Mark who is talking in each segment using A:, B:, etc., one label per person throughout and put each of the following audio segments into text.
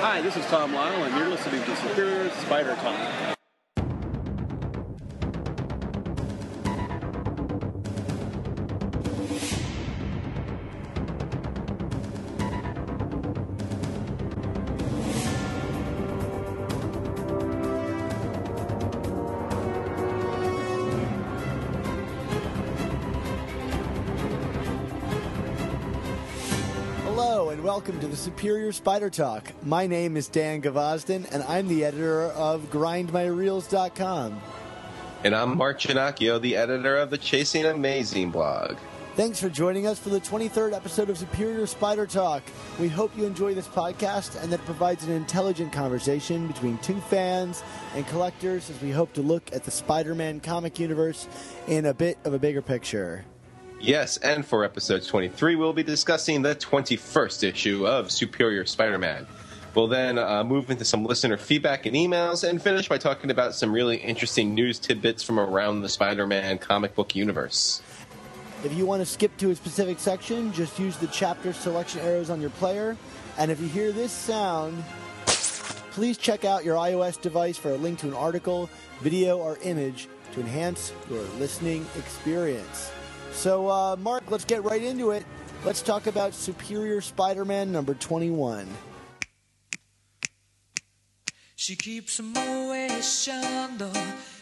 A: Hi, this is Tom Lyle, and you're listening to Superior Spider Talk.
B: Welcome to the Superior Spider Talk. My name is Dan Gavazden and I'm the editor of GrindMyReels.com.
C: And I'm Mark Giannacchio, the editor of the Chasing Amazing blog.
B: Thanks for joining us for the 23rd episode of Superior Spider Talk. We hope you enjoy this podcast and that it provides an intelligent conversation between two fans and collectors as we hope to look at the Spider Man comic universe in a bit of a bigger picture.
C: Yes, and for episode 23, we'll be discussing the 21st issue of Superior Spider Man. We'll then uh, move into some listener feedback and emails and finish by talking about some really interesting news tidbits from around the Spider Man comic book universe.
B: If you want to skip to a specific section, just use the chapter selection arrows on your player. And if you hear this sound, please check out your iOS device for a link to an article, video, or image to enhance your listening experience. So, uh, Mark, let's get right into it. Let's talk about Superior Spider Man number 21.
D: She keeps a Moet Chandon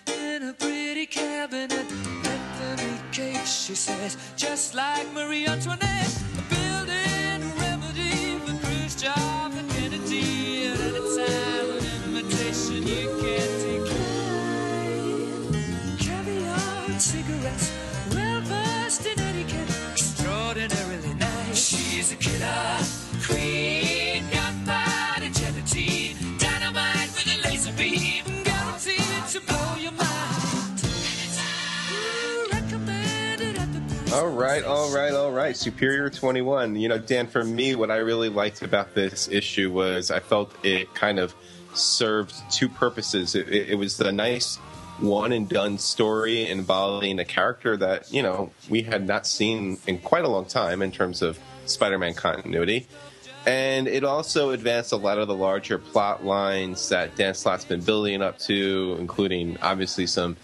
D: in a pretty cabinet. Bethany cake, she says, just like Marie Antoinette. Building
C: All right, all right, all right. Superior 21. You know, Dan, for me, what I really liked about this issue was I felt it kind of served two purposes. It, it, was the nice one and done story involving a character that, you know, we had not seen in quite a long time in terms of Spider Man continuity. And it also advanced a lot of the larger plot lines that Dan Slott's been building up to, including obviously some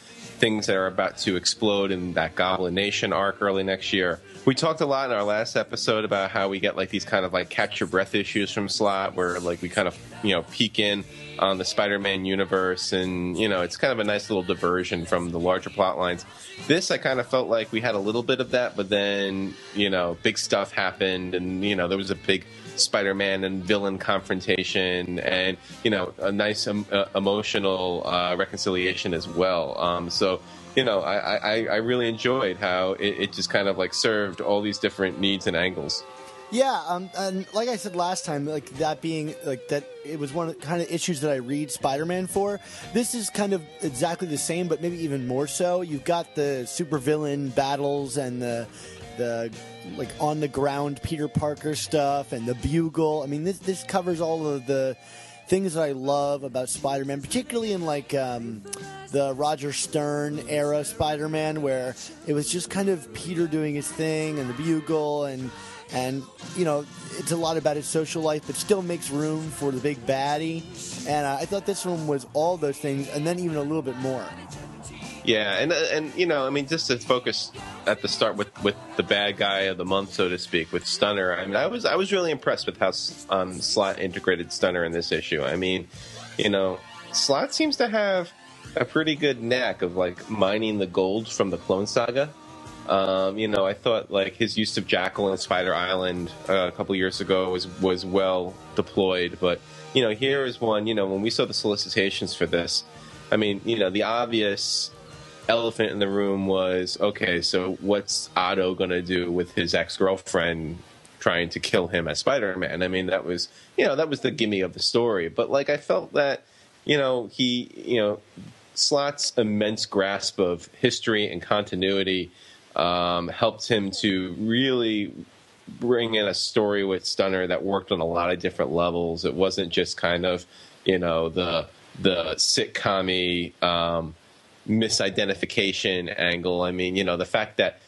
C: things that are about to explode in that Goblin Nation arc early next year. We talked a lot in our last episode about how we get like these kind of like catch your breath issues from Slot, where like we kind of you know peek in on the Spider-Man universe, and you know it's kind of a nice little diversion from the larger plot lines. This I kind of felt like we had a little bit of that, but then you know big stuff happened, and you know there was a big Spider-Man and villain confrontation, and you know a nice um, uh, emotional uh, reconciliation as well. Um, so you know I, I, I really enjoyed how it, it just kind of like served all these different needs and angles.
B: Yeah, um, and like I said last time, like that being like that, it was one of the kind of issues that I read Spider-Man for. This is kind of exactly the same, but maybe even more so. You've got the supervillain battles and the the like on the ground Peter Parker stuff and the bugle. I mean, this this covers all of the things that I love about Spider-Man, particularly in like um, the Roger Stern era Spider-Man, where it was just kind of Peter doing his thing and the bugle and and you know it's a lot about his social life, but still makes room for the big baddie. And uh, I thought this one was all those things, and then even a little bit more.
C: Yeah, and and you know, I mean, just to focus at the start with, with the bad guy of the month, so to speak, with Stunner. I mean, I was I was really impressed with how um, Slot integrated Stunner in this issue. I mean, you know, Slot seems to have a pretty good knack of like mining the gold from the Clone Saga. Um, you know, I thought like his use of Jackal and Spider Island uh, a couple years ago was was well deployed, but you know, here is one. You know, when we saw the solicitations for this, I mean, you know, the obvious elephant in the room was okay. So what's Otto to do with his ex girlfriend trying to kill him as Spider Man? I mean, that was you know that was the gimme of the story. But like, I felt that you know he you know Slot's immense grasp of history and continuity um, helped him to really bring in a story with Stunner that worked on a lot of different levels. It wasn't just kind of you know the the sitcom um, misidentification angle. I mean, you know, the fact that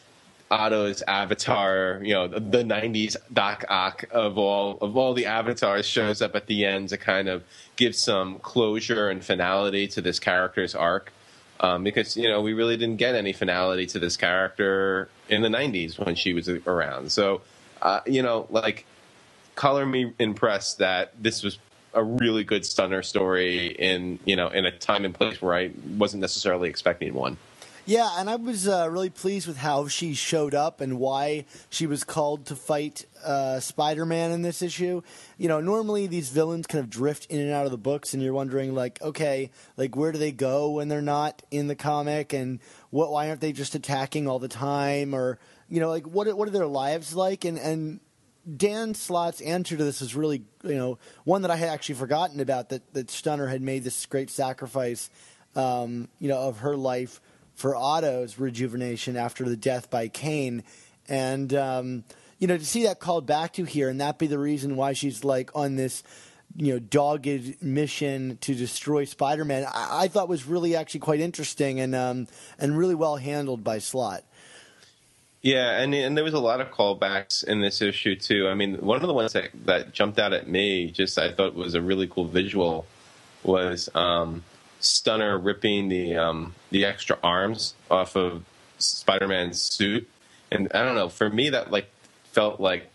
C: Otto's avatar, you know, the, the '90s Doc Ock of all of all the avatars shows up at the end to kind of give some closure and finality to this character's arc. Um, because you know we really didn't get any finality to this character in the '90s when she was around. So, uh, you know, like, color me impressed that this was a really good stunner story in you know in a time and place where I wasn't necessarily expecting one.
B: Yeah, and I was uh, really pleased with how she showed up and why she was called to fight uh, Spider Man in this issue. You know, normally these villains kind of drift in and out of the books, and you're wondering, like, okay, like where do they go when they're not in the comic, and what? Why aren't they just attacking all the time, or you know, like what? What are their lives like? And and Dan Slott's answer to this is really, you know, one that I had actually forgotten about that that Stunner had made this great sacrifice, um, you know, of her life for Otto's rejuvenation after the death by Kane, and um, you know to see that called back to here, and that be the reason why she's like on this you know dogged mission to destroy Spider-Man. I, I thought was really actually quite interesting and um, and really well handled by Slot.
C: Yeah, and and there was a lot of callbacks in this issue too. I mean, one of the ones that, that jumped out at me, just I thought was a really cool visual, was um, Stunner ripping the um, the extra arms off of Spider-Man's suit, and I don't know. For me, that like felt like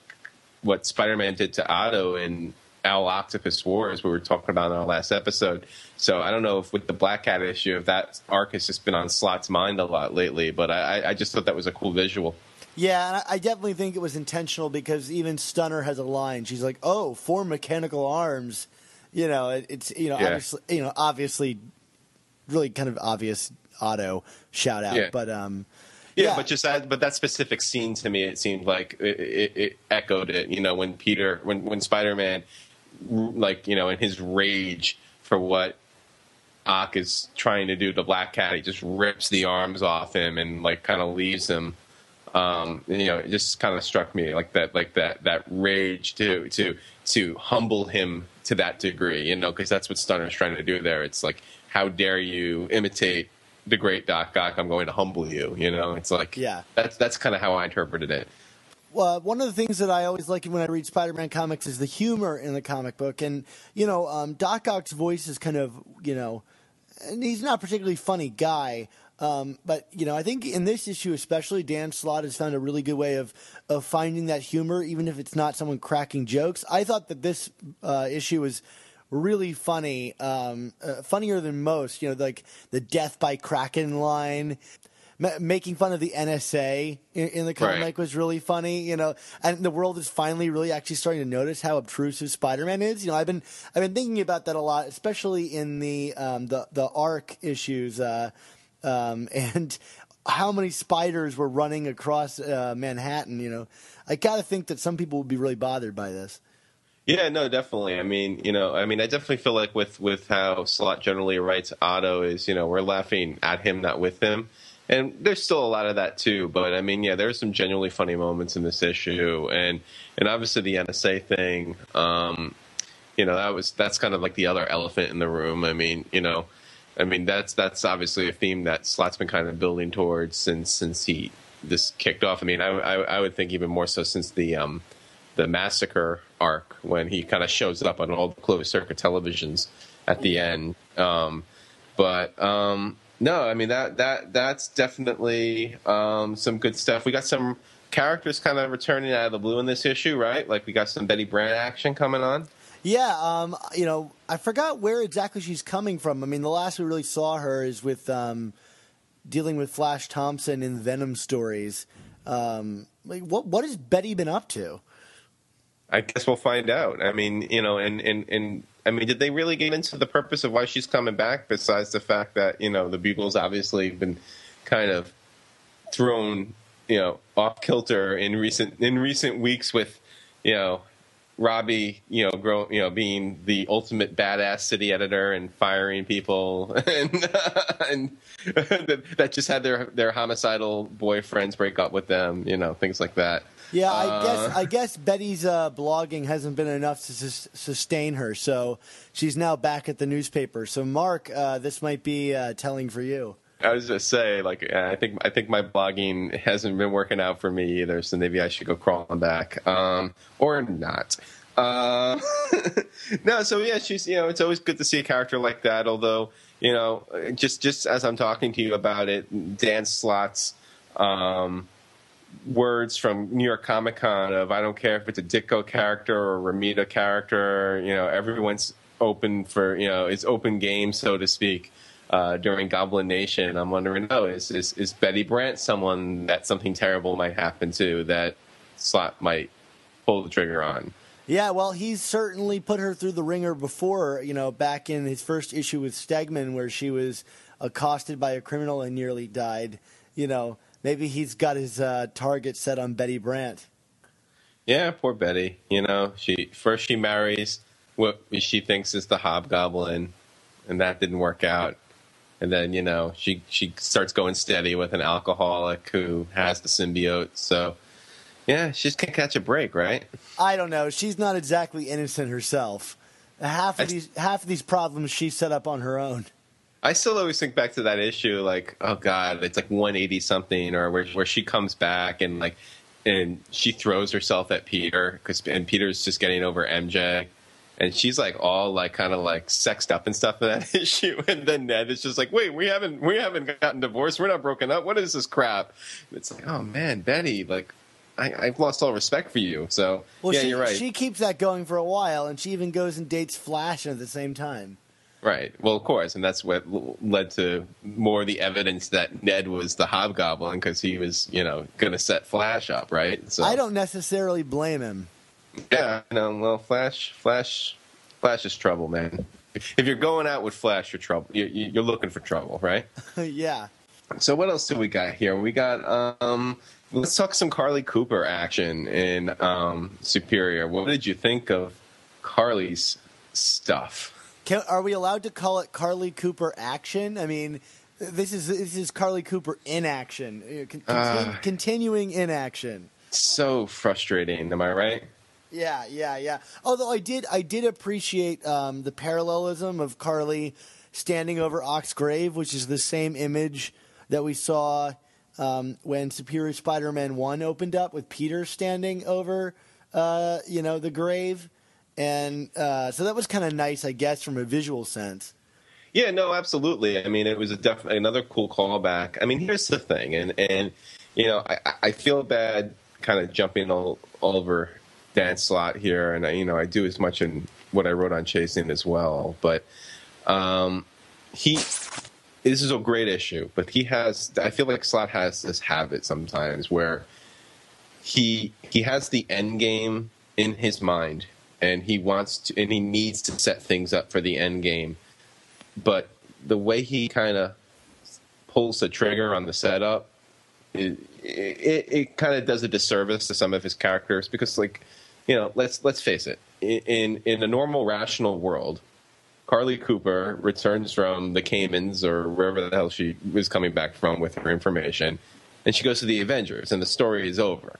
C: what Spider-Man did to Otto in Owl Octopus Wars, we were talking about in our last episode. So I don't know if with the Black Cat issue, if that arc has just been on Slott's mind a lot lately. But I, I just thought that was a cool visual.
B: Yeah, I definitely think it was intentional because even Stunner has a line. She's like, "Oh, four mechanical arms." You know, it, it's you know
C: Yeah.
B: obviously you know obviously really kind of obvious auto shout out,
C: Yeah.
B: but um,
C: Yeah, but just that, but that specific scene to me, it seemed like it, it, it echoed it. You know, when Peter, when when Spider Man, like you know, in his rage for what Ock is trying to do to Black Cat, he just rips the arms off him and like kind of leaves him. Um, you know, it just kind of struck me like that, like that, that rage to to to humble him to that degree. You know, because that's what Stunner's trying to do there. It's like, how dare you imitate the great Doc Ock? I'm going to humble you. You know, it's like,
B: Yeah.
C: that's that's kind of how I interpreted it.
B: Well, one of the things that I always like when I read Spider-Man comics is the humor in the comic book, and you know, um, Doc Ock's voice is kind of you know, and he's not a particularly funny guy. Um, but you know, I think in this issue especially, Dan Slott has found a really good way of of finding that humor, even if it's not someone cracking jokes. I thought that this uh, issue was really funny, um, uh, funnier than most. You know, like the death by Kraken line. Ma- making fun of the NSA in, in the comic
C: Right.
B: was really funny, you know, and the world is finally really actually starting to notice how obtrusive Spider-Man is. You know, I've been I've been thinking about that a lot, especially in the um, the the arc issues, uh, um, and how many spiders were running across uh, Manhattan. You know, I gotta think that some people would be really bothered by this.
C: Yeah, no, definitely. I mean, you know, I mean, I definitely feel like with with how Slot generally writes Otto is, you know, we're laughing at him, not with him. And there's still a lot of that too, but I mean, yeah, there's some genuinely funny moments in this issue, and and obviously the NSA thing. Um, you know, that was that's kind of like the other elephant in the room. I mean, you know, I mean that's that's obviously a theme that Slot's been kind of building towards since since he this kicked off. I mean, I I, I would think even more so since the um the massacre arc when he kind of shows up on all the closed circuit televisions at the end. Um, but um, no, I mean that that that's definitely um, some good stuff. We got some characters kind of returning out of the blue in this issue, right? Like we got some Betty Brant action coming on.
B: Yeah, um, you know, I forgot where exactly she's coming from. I mean, the last we really saw her is with um, dealing with Flash Thompson in Venom stories. Um, like, what what has Betty been up to?
C: I guess we'll find out. I mean, you know, and, and, and I mean, did they really get into the purpose of why she's coming back besides the fact that, you know, the Bugles obviously been kind of thrown, you know, off kilter in recent in recent weeks with, you know, Robbie, you know, grow, you know, being the ultimate badass city editor and firing people, and and that just had their their homicidal boyfriends break up with them, you know, things like that.
B: Yeah, I
C: Uh,
B: guess I guess Betty's uh, blogging hasn't been enough to sus- sustain her, so she's now back at the newspaper. So, Mark, uh, this might be uh, telling for you.
C: I was just say, like, I think I think my blogging hasn't been working out for me either. So maybe I should go crawling back, um, or not. Uh, no, so yeah, she's you know, it's always good to see a character like that. Although you know, just just as I'm talking to you about it, Dan Slots, um, words from New York Comic Con of I don't care if it's a Ditko character or a Romita character, you know, everyone's open for you know, it's open game, so to speak. Uh, during Goblin Nation, I'm wondering, oh, is, is is Betty Brant someone that something terrible might happen to that Slott might pull the trigger on?
B: Yeah, well, he's certainly put her through the ringer before, you know, back in his first issue with Stegman, where she was accosted by a criminal and nearly died. You know, maybe he's got his uh, target set on Betty Brant.
C: Yeah, poor Betty. You know, she first she marries what she thinks is the hobgoblin, and that didn't work out. And then you know she she starts going steady with an alcoholic who has the symbiote. So yeah, she just can't catch a break, right?
B: I don't know. She's not exactly innocent herself. Half of
C: I-
B: these half of these problems she set up on her own.
C: I still always think back to that issue, like, oh god, it's like 180 something, or where where she comes back and like, and she throws herself at Peter because and Peter's just getting over MJ, and she's like all like kind of like sexed up and stuff in that issue, and then Ned is just like, wait, we haven't we haven't gotten divorced, we're not broken up, what is this crap? And it's like, oh man, Betty, like. I, I've lost all respect for you. So
B: Well,
C: yeah,
B: she,
C: you're right.
B: She keeps that going for a while, and she even goes and dates Flash at the same time.
C: Right. Well, of course, and that's what led to more of the evidence that Ned was the Hobgoblin because he was, you know, going to set Flash up, right? So
B: I don't necessarily blame him.
C: Yeah, no. Well, Flash, Flash, Flash is trouble, man. If you're going out with Flash, you're trouble. You- you- You're looking for trouble, right?
B: yeah.
C: So what else do we got here? We got um let's talk some Carly Cooper action in um Superior. What did you think of Carly's stuff?
B: Can, are we allowed to call it Carly Cooper action? I mean, this is this is Carly Cooper in action, Uh, con- contin-
C: Uh.
B: continuing in action.
C: So frustrating, am I right?
B: Yeah, yeah, yeah. Although I did, I did appreciate um, the parallelism of Carly standing over Ox Grave, which is the same image that we saw um, when Superior Spider-Man One opened up with Peter standing over, uh, you know, the grave, and uh, so that was kind of nice, I guess, from a visual sense.
C: Yeah, no, absolutely. I mean, it was def- another cool callback. I mean, here's the thing, and and you know, I, I feel bad kind of jumping all, all over Dan Slot here, and I, you know, I do as much in what I wrote on Chasing as well. But um, he, this is a great issue, but he has. I feel like Slot has this habit sometimes where he he has the end game in his mind, and he wants to, and he needs to set things up for the end game but the way he kind of pulls the trigger on the setup, it, it, it kind of does a disservice to some of his characters because, like, you know, let's let's face it, in in a normal rational world, Carly Cooper returns from the Caymans or wherever the hell she was coming back from with her information, and she goes to the Avengers, and the story is over.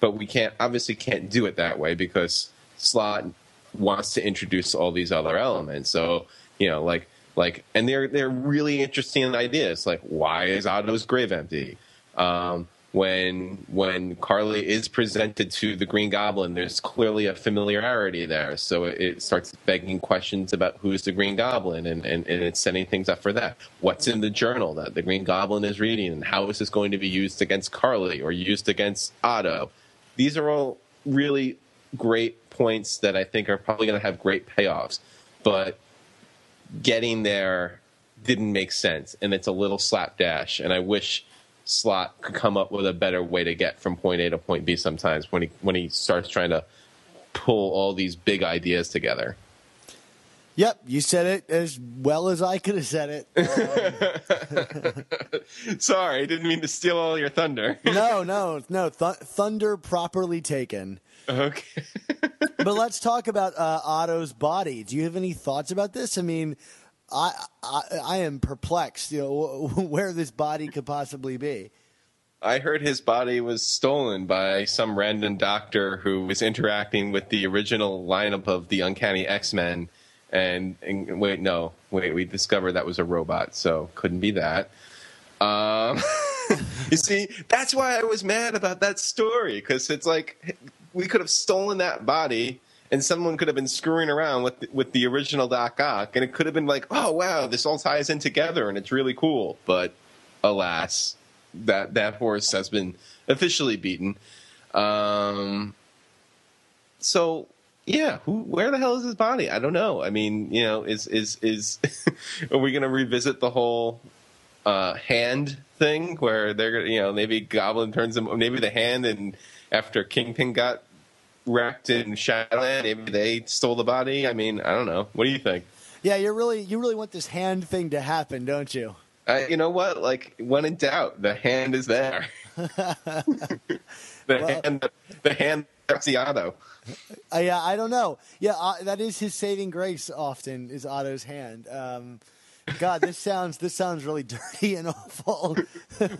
C: But we can't obviously can't do it that way because Slot wants to introduce all these other elements. So you know, like like, and they're they're really interesting ideas. Like, why is Otto's grave empty? Um, when when Carly is presented to the Green Goblin, there's clearly a familiarity there. So it, starts begging questions about who's the Green Goblin, and, and, and it's setting things up for that. What's in the journal that the Green Goblin is reading, and how is this going to be used against Carly or used against Otto? These are all really great points that I think are probably going to have great payoffs. But getting there didn't make sense, and it's a little slapdash. And I wish Slot could come up with a better way to get from point A to point B. Sometimes when he when he starts trying to pull all these big ideas together.
B: Yep, you said it as well as I could have said it. Um,
C: Sorry, didn't mean to steal all your thunder.
B: no, no, no. Th- thunder properly taken.
C: Okay.
B: but let's talk about uh, Otto's body. Do you have any thoughts about this? I mean, I I, I am perplexed. You know wh- where this body could possibly be.
C: I heard his body was stolen by some random doctor who was interacting with the original lineup of the Uncanny X Men. And, and wait, no, wait, we discovered that was a robot, so couldn't be that. Um, you see, that's why I was mad about that story because it's like we could have stolen that body and someone could have been screwing around with with the original Doc Ock, and it could have been like, oh wow, this all ties in together and it's really cool. But alas, that that horse has been officially beaten. Um, so yeah, who, where the hell is his body? I don't know. I mean, you know, is is is are we going to revisit the whole uh, hand thing where they're you know, maybe Goblin turns him, maybe the hand, and after Kingpin got wrecked in Shadowland, maybe they stole the body. I mean, I don't know. What do you think?
B: Yeah, you really you really want this hand thing to happen, don't you?
C: Uh, you know what? Like when in doubt, the hand is there. the
B: Well-
C: hand, the hand, that's the auto.
B: Uh, yeah, I don't know. Yeah, uh, that is his saving grace. Often is Otto's hand. Um, God, this sounds this sounds really dirty and awful.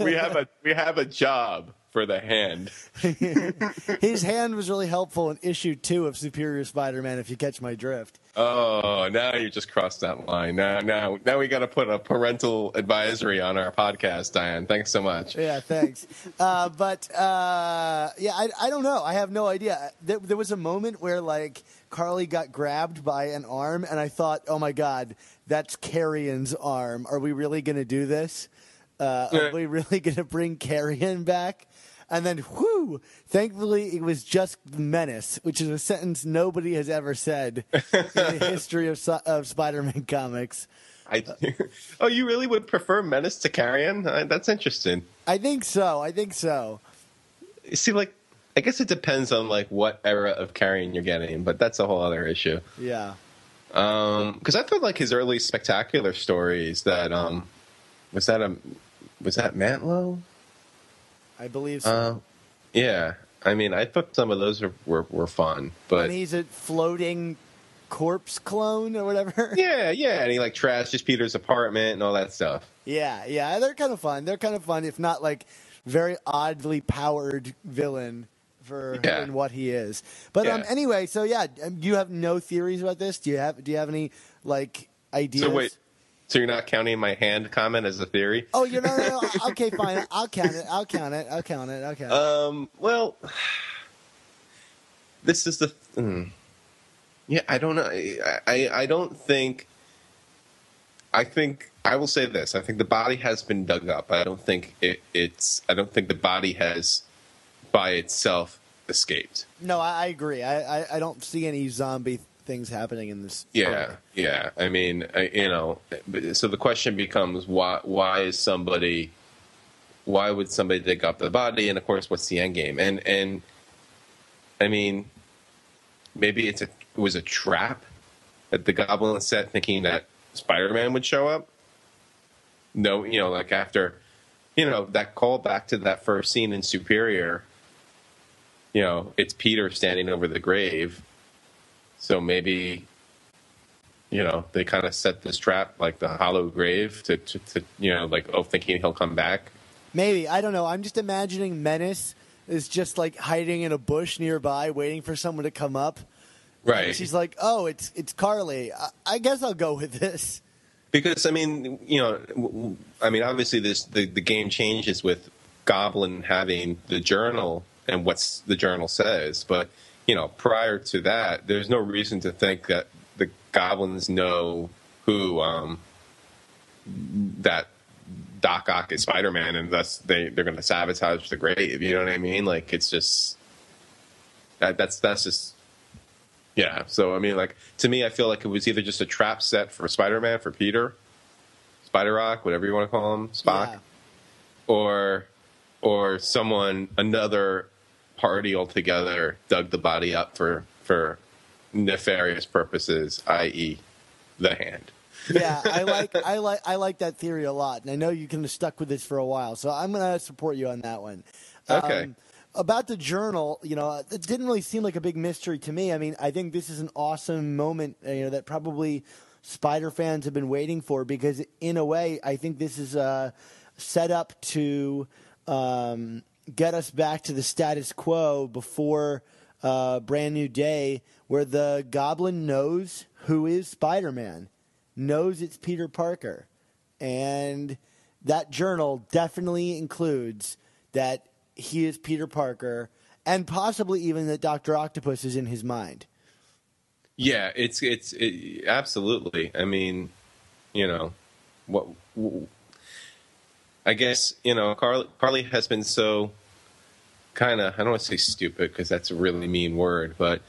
C: We have a we have a job for the hand.
B: his hand was really helpful in issue two of Superior Spider-Man. If you catch my drift.
C: Oh, now you just crossed that line. Now, now, now we got to put a parental advisory on our podcast, Diane. Thanks so much.
B: Yeah, thanks. uh, but uh, yeah, I, I don't know. I have no idea. There, there was a moment where like Carly got grabbed by an arm, and I thought, oh my god, that's Carrion's arm. Are we really going to do this? Uh, are we really going to bring Carrion back? And then, whoo! Thankfully, it was just Menace, which is a sentence nobody has ever said in the history of, of Spider-Man comics.
C: I, oh, you really would prefer Menace to Carrion? Uh, that's interesting.
B: I think so. I think so.
C: You see, like, I guess it depends on like what era of Carrion you're getting, but that's a whole other issue.
B: Yeah.
C: Because I thought like his early spectacular stories that um was that a was that Mantlo?
B: I believe so.
C: Uh, yeah. I mean, I thought some of those were were, were fun, but
B: and he's a floating corpse clone or whatever.
C: yeah, yeah, and he like trashes Peter's apartment and all that stuff.
B: yeah, yeah, they're kind of fun. They're kind of fun, if not like very oddly powered villain for
C: Yeah.
B: and what he is. But um, anyway, so yeah, um, you have no theories about this. Do you have? Do you have any like ideas?
C: So wait, so you're not counting my hand comment as a theory?
B: Oh, you know, no, no, okay, fine. I'll count it. I'll count it. I'll count it. I'll count it.
C: Um. Well, this is the. Mm, yeah, I don't know. I, I I don't think. I think I will say this. I think the body has been dug up. I don't think it, it's. I don't think the body has, by itself, escaped.
B: no, I, I agree. I, I I don't see any zombie things happening in this.
C: Yeah, yeah. I mean, I, you know. So the question becomes, why? Why is somebody? Why would somebody dig up the body? And of course, what's the end game? And and, I mean, maybe it's a it was a trap that the Goblin set, thinking that Spider-Man would show up. No, you know, like after, you know, that call back to that first scene in Superior. You know, it's Peter standing over the grave. So maybe, you know, they kind of set this trap, like the hollow grave, to, to, to you know, like oh, thinking he'll come back.
B: Maybe I don't know. I'm just imagining Menace is just like hiding in a bush nearby, waiting for someone to come up.
C: Right.
B: She's like, "Oh, it's it's Carly. I, I guess I'll go with this."
C: Because I mean, you know, I mean, obviously, this the, the game changes with Goblin having the journal and what's the journal says. But you know, prior to that, there's no reason to think that the goblins know who um, that Doc Ock is Spider Man, and thus they they're going to sabotage the grave. You know what I mean? Like it's just that that's that's just yeah. So I mean, like to me, I feel like it was either just a trap set for Spider Man for Peter, Spider Rock, whatever you want to call him, Spock,
B: Yeah.
C: or or someone another party altogether dug the body up for for nefarious purposes, i.e., the hand.
B: Yeah, I like I like I like that theory a lot, and I know you can have stuck with this for a while, so I'm going to support you on that one.
C: Okay.
B: Um, about the journal, you know, it didn't really seem like a big mystery to me. I mean, I think this is an awesome moment, uh, you know, that probably Spider fans have been waiting for because, in a way, I think this is uh, set up to um, get us back to the status quo before uh, Brand New Day, where the Goblin knows who is Spider Man, knows it's Peter Parker, and that journal definitely includes that he is Peter Parker, and possibly even that Doctor Octopus is in his mind.
C: Yeah, it's it's it, absolutely. I mean, you know, what I guess you know, Carly, Carly has been so kind of I don't want to say stupid because that's a really mean word, but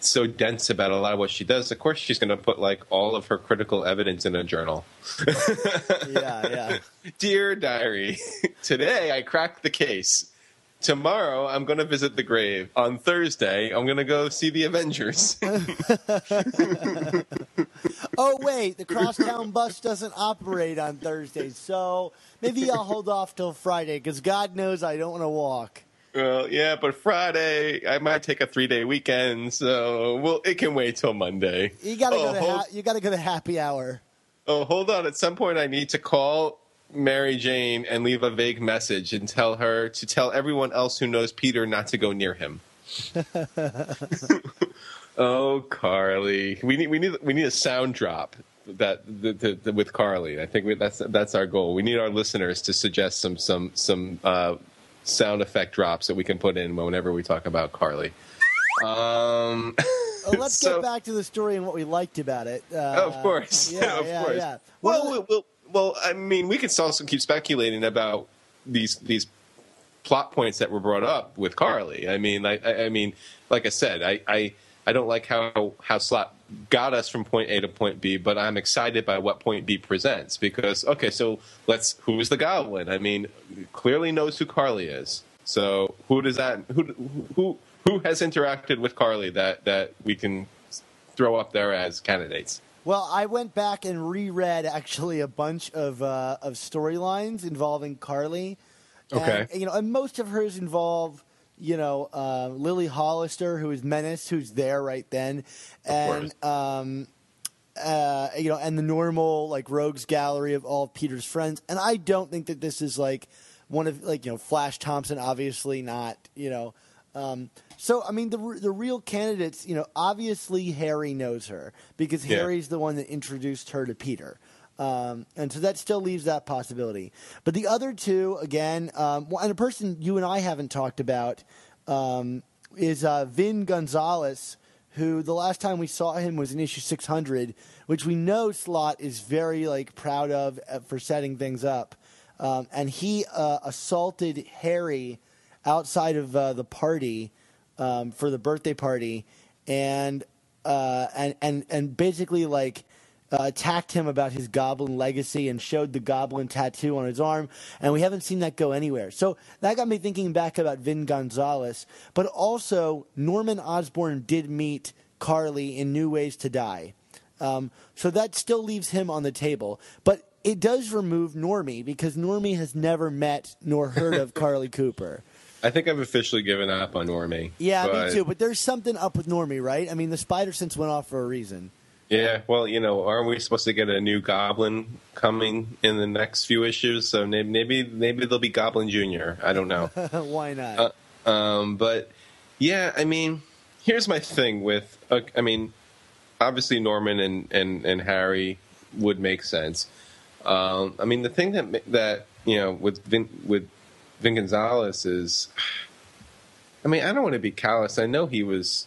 C: so dense about a lot of what she does. Of course, she's going to put like all of her critical evidence in a journal.
B: Yeah, yeah.
C: Dear diary, today I cracked the case. Tomorrow I'm going to visit the grave. On Thursday I'm going to go see the Avengers.
B: oh wait, the crosstown bus doesn't operate on Thursdays, so maybe I'll hold off till Friday because God knows I don't want to walk.
C: well, yeah, but Friday I might take a three day weekend, so well it can wait till Monday.
B: You gotta
C: oh,
B: go to
C: hold,
B: ha- you gotta go to happy hour.
C: oh, hold on. At some point I need to call Mary Jane and leave a vague message and tell her to tell everyone else who knows Peter not to go near him. oh, Carly, we need we need we need a sound drop that the, the, the, with Carly. I think we, that's that's our goal. We need our listeners to suggest some some some uh, sound effect drops that we can put in whenever we talk about Carly. Um,
B: Well, let's
C: so-
B: get back to the story and what we liked about it. Uh,
C: of course,
B: yeah,
C: of
B: yeah,
C: course.
B: yeah.
C: Well, well, well, well, I mean, we could also keep speculating about these these plot points that were brought up with Carly. I mean, I, I, mean, like I said, I, I, I don't like how how Slot got us from point A to point B, but I'm excited by what point B presents because okay, so let's who is the Goblin? I mean, clearly knows who Carly is. So who does that who who who has interacted with Carly that that we can throw up there as candidates?
B: Well, I went back and reread actually a bunch of uh, of storylines involving Carly.
C: Okay.
B: And, you know, and most of hers involve you know uh, Lily Hollister, who is Menace, who's there right then, and um, uh, you know, and the normal like rogues gallery of all of Peter's friends. And I don't think that this is like one of like you know Flash Thompson, obviously not. You know. Um, so I mean the the real candidates, you know, obviously Harry knows her because
C: Yeah.
B: Harry's the one that introduced her to Peter, um, and so that still leaves that possibility. But the other two, again, um, and a person you and I haven't talked about um, is uh, Vin Gonzalez, who the last time we saw him was in issue 600, which we know Slot is very like proud of uh, for setting things up, um, and he uh, assaulted Harry outside of uh, the party um, for the birthday party, and uh, and and and basically like uh, attacked him about his goblin legacy and showed the goblin tattoo on his arm, and we haven't seen that go anywhere. So that got me thinking back about Vin Gonzalez, but also Norman Osborn did meet Carly in New Ways to Die, um, so that still leaves him on the table, but. It does remove Normie because Normie has never met nor heard of Carly Cooper.
C: I think I've officially given up on Normie.
B: Yeah,
C: but-
B: me too. But there's something up with Normie, right? I mean, the spider sense went off for a reason.
C: Yeah, well, you know, aren't we supposed to get a new Goblin coming in the next few issues? So may- maybe maybe there'll be Goblin Junior. I don't know.
B: Why not?
C: Uh, um, but yeah, I mean, here's my thing with. Uh, I mean, obviously Norman and, and, and Harry would make sense. Um, I mean, the thing that that you know with Vin, with Vin Gonzalez is, I mean, I don't want to be callous. I know he was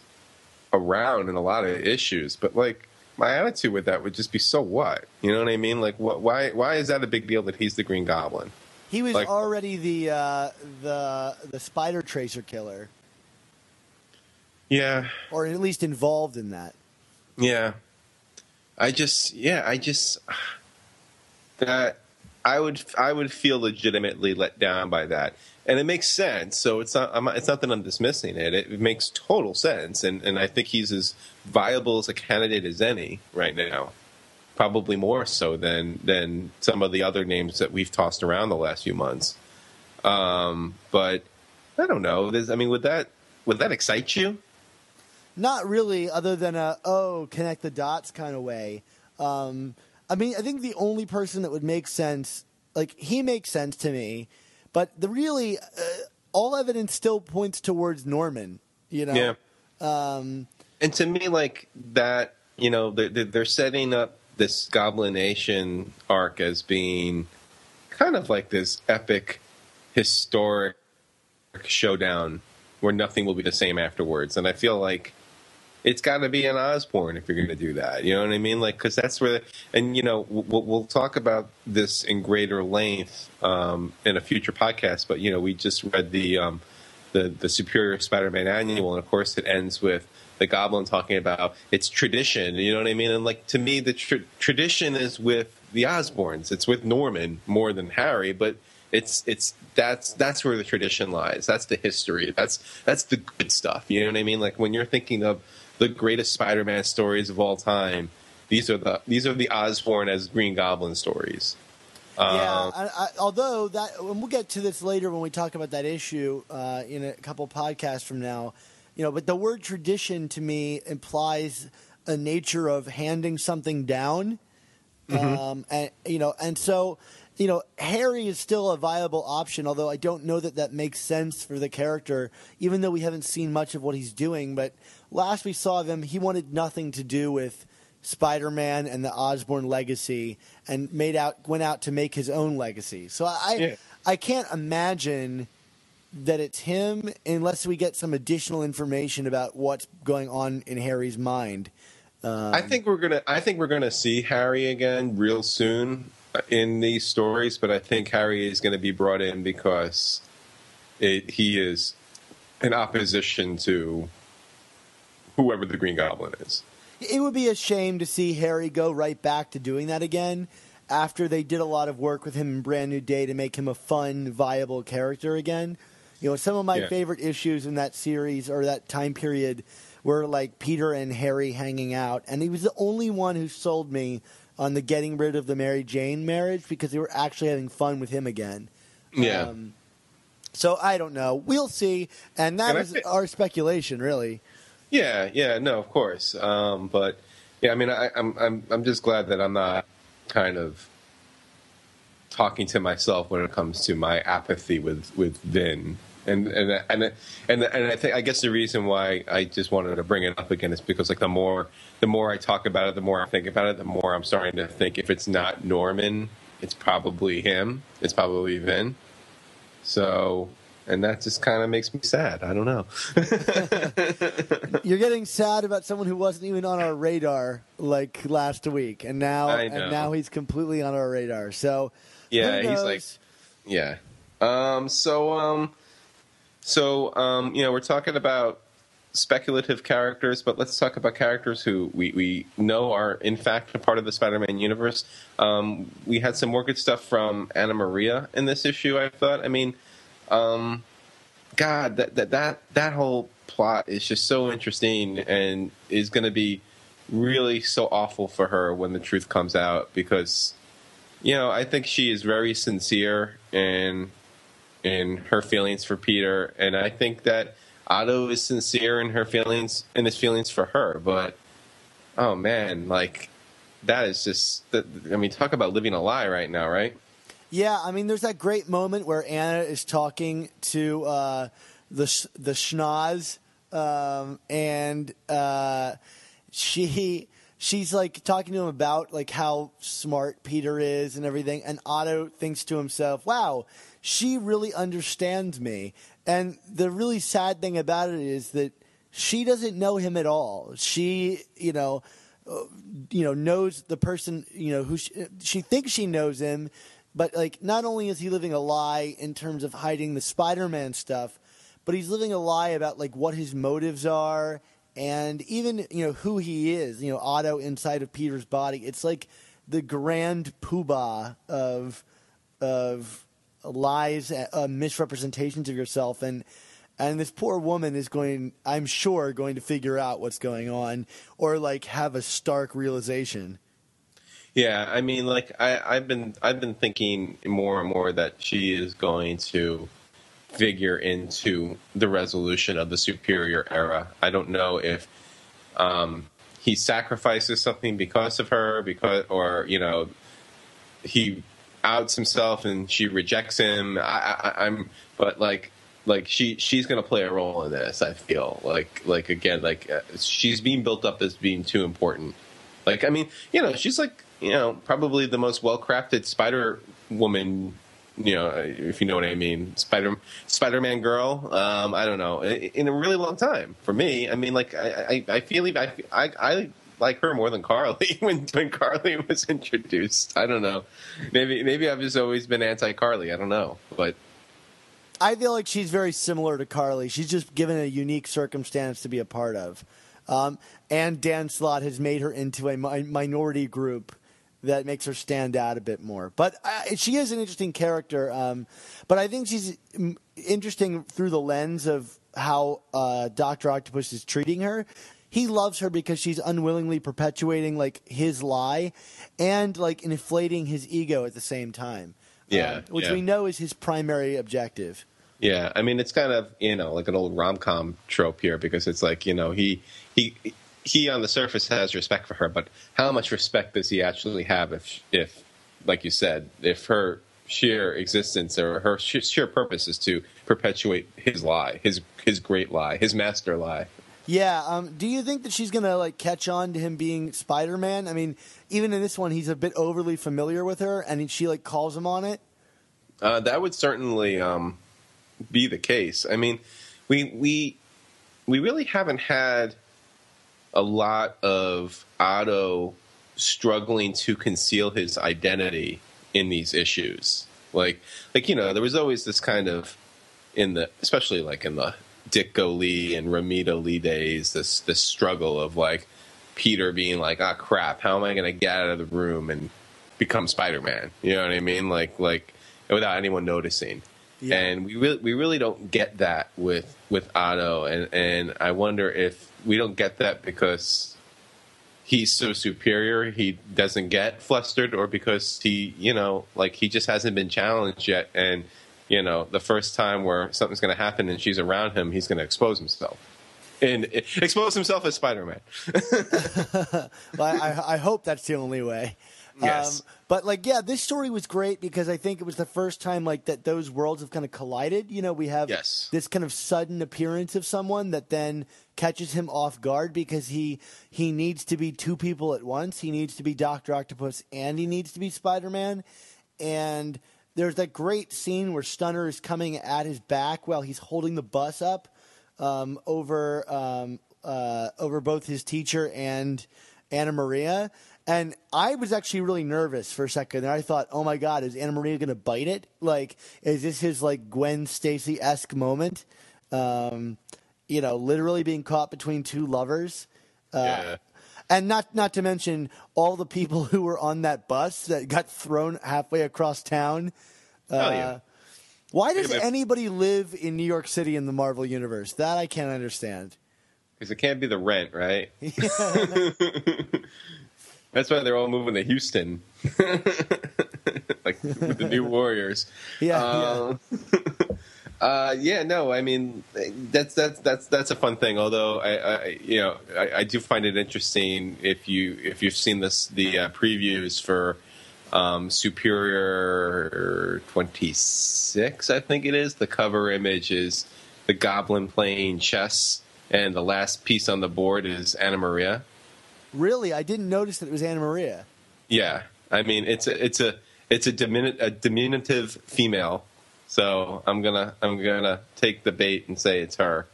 C: around in a lot of issues, but like my attitude with that would just be, so what? You know what I mean? Like, what? Why? Why is that a big deal that he's the Green Goblin?
B: he was
C: like-
B: already the uh, the the spider tracer killer,
C: Yeah,
B: or at least involved in that.
C: Yeah. I just yeah, I just that I would I would feel legitimately let down by that. And it makes sense. So it's not I'm, it's not that I'm dismissing it. It, makes total sense and and I think he's as viable as a candidate as any right now. Probably more so than than some of the other names that we've tossed around the last few months. Um, but I don't know. There's, I mean, would that would that excite you?
B: Not really, other than a oh connect the dots kind of way. Um, I mean, I think the only person that would make sense, like he makes sense to me, but the really uh, all evidence still points towards Norman. You know,
C: Yeah.
B: Um,
C: and to me like that you know they're, they're they're setting up this goblin nation arc as being kind of like this epic, historic showdown where nothing will be the same afterwards. And I feel like it's got to be an Osborne if you're going to do that. You know what I mean? Like, because that's where, and you know, we'll, we'll talk about this in greater length um, in a future podcast. But you know, we just read the um, the the Superior Spider-Man annual, and of course, it ends with the Goblin talking about it's tradition. You know what I mean? And like to me, the tr- tradition is with the Osborns. It's with Norman more than Harry, but it's it's that's that's where the tradition lies. That's the history. That's that's the good stuff. You know what I mean? Like when you're thinking of the greatest Spider-Man stories of all time, these are the these are the Osborn as Green Goblin stories.
B: Yeah,
C: Um,
B: I, I, although that, and we'll get to this later when we talk about that issue uh, in a couple podcasts from now. You know, but the word tradition to me implies a nature of handing something down, um, and you know, and so you know, Harry is still a viable option. Although I don't know that that makes sense for the character, even though we haven't seen much of what he's doing. But last we saw of him, he wanted nothing to do with Spider-Man and the Osborn legacy, and made out went out to make his own legacy. So I
C: Yeah.
B: I can't imagine that it's him unless we get some additional information about what's going on in Harry's mind.
C: I think we're gonna. I think we're gonna see Harry again real soon in these stories. But I think Harry is going to be brought in because it, he is in opposition to whoever the Green Goblin is.
B: It would be a shame to see Harry go right back to doing that again after they did a lot of work with him in Brand New Day to make him a fun, viable character again. You know, some of my
C: Yeah.
B: favorite issues in that series or that time period were like Peter and Harry hanging out, and he was the only one who sold me on the getting rid of the Mary Jane marriage because they were actually having fun with him again.
C: Yeah.
B: Um, so I don't know. We'll see, and that
C: And
B: was our speculation, really.
C: Yeah, yeah, no, of course. Um, but yeah, I mean, I, I'm I'm I'm just glad that I'm not kind of talking to myself when it comes to my apathy with with Vin. And and and and and I think I guess the reason why I just wanted to bring it up again is because like the more the more I talk about it, the more I think about it, the more I'm starting to think if it's not Norman, it's probably him. It's probably Vin. So, and that just kind of makes me sad. I don't know.
B: You're getting sad about someone who wasn't even on our radar like last week, and now and now he's completely on our radar. So
C: Yeah, he's like, yeah. Um, so, um, so, um, you know, we're talking about speculative characters, but let's talk about characters who we, we know are in fact a part of the Spider-Man universe. Um, we had some more good stuff from Anna Maria in this issue. I thought. I mean, um, God, that that that that whole plot is just so interesting and is going to be really so awful for her when the truth comes out because you know, I think she is very sincere in in her feelings for Peter, and I think that Otto is sincere in her feelings in his feelings for her. But oh man, like that is just. I mean, talk about living a lie right now, right?
B: Yeah, I mean, there's that great moment where Anna is talking to uh, the the schnoz, um, and uh, she she's like talking to him about like how smart Peter is and everything, and Otto thinks to himself, "Wow, she really understands me." And the really sad thing about it is that she doesn't know him at all. She, you know, you know knows the person you know who she, she thinks she knows him but like not only is he living a lie in terms of hiding the spider-man stuff but he's living a lie about like what his motives are and even you know who he is you know otto inside of peter's body. It's like the grand poobah of of lies uh, misrepresentations of yourself. And and this poor woman is going i'm sure going to figure out what's going on or like have a stark realization
C: Yeah, I mean, like I, I've been I've been thinking more and more that she is going to figure into the resolution of the superior era. I don't know if um, he sacrifices something because of her, because or you know he outs himself and she rejects him. I, I, I'm, but like like she she's going to play a role in this. I feel like like again like uh, she's being built up as being too important. Like I mean, you know, she's like you know probably the most well crafted Spider Woman you know, if you know what I mean, Spider Spider Man girl. Um, I don't know, in a really long time for me. I mean, like I I, I feel I, I I like her more than Carly when when Carly was introduced. I don't know. Maybe maybe I've just always been anti Carly. I don't know, but
B: I feel like she's very similar to Carly. She's just given a unique circumstance to be a part of. Um, and Dan Slott has made her into a mi- minority group that makes her stand out a bit more. But uh, she is an interesting character. Um, but I think she's mm, interesting through the lens of how uh, Doctor Octopus is treating her. He loves her because she's unwillingly perpetuating like his lie, and like inflating his ego at the same time.
C: Yeah,
B: um, which
C: yeah.
B: we know is his primary objective.
C: Yeah, I mean it's kind of you know like an old rom com trope here because it's like you know he he he on the surface has respect for her, but how much respect does he actually have if if like you said if her sheer existence or her sheer, purpose is to perpetuate his lie, his his great lie, his master lie.
B: Yeah. Um, do you think that she's gonna like catch on to him being Spider Man? I mean, even in this one, he's a bit overly familiar with her, and she like calls him on it.
C: Uh, that would certainly um, be the case. I mean, we we we really haven't had a lot of Otto struggling to conceal his identity in these issues. Like like you know, there was always this kind of in the especially like in the Ditko Lee and Romita Lee days, this this struggle of like Peter being like, "Ah, crap! How am I going to get out of the room and become Spider Man?" You know what I mean? Like like without anyone noticing.
B: Yeah.
C: And we really we really don't get that with with Otto, and and I wonder if we don't get that because he's so superior he doesn't get flustered, or because he you know like he just hasn't been challenged yet, and you know the first time where something's going to happen and she's around him, he's going to expose himself. And expose himself as Spider Man.
B: But I, I, I hope that's the only way.
C: Yes.
B: Um, but like, yeah, this story was great because I think it was the first time like that those worlds have kind of collided. You know, we have
C: Yes.
B: this kind of sudden appearance of someone that then catches him off guard because he he needs to be two people at once. He needs to be Doctor Octopus and he needs to be Spider Man. And there's that great scene where Stunner is coming at his back while he's holding the bus up um, over um, uh, over both his teacher and Anna Maria. And I was actually really nervous for a second. And I thought, oh my God, is Anna Maria going to bite it? Like, is this his like Gwen Stacy esque moment? Um, you know, literally being caught between two lovers. Uh,
C: Yeah.
B: And not not to mention all the people who were on that bus that got thrown halfway across town.
C: Hell
B: Uh,
C: yeah.
B: Why does
C: Yeah,
B: anybody live in New York City in the Marvel universe? That I can't understand.
C: Because it can't be the rent, right? That's why they're all moving to Houston, like with the new Warriors.
B: Yeah,
C: Uh, uh, yeah, no, I mean that's that's that's that's a fun thing. Although I, I you know, I, I do find it interesting if you if you've seen this the uh, previews for um, Superior Twenty Six, I think it is. The cover image is the Goblin playing chess, and the last piece on the board is Anna Maria.
B: Really, I didn't notice that it was Anna Maria.
C: Yeah, I mean it's a it's a it's a, diminu- a diminutive female. So I'm gonna I'm gonna take the bait and say it's her.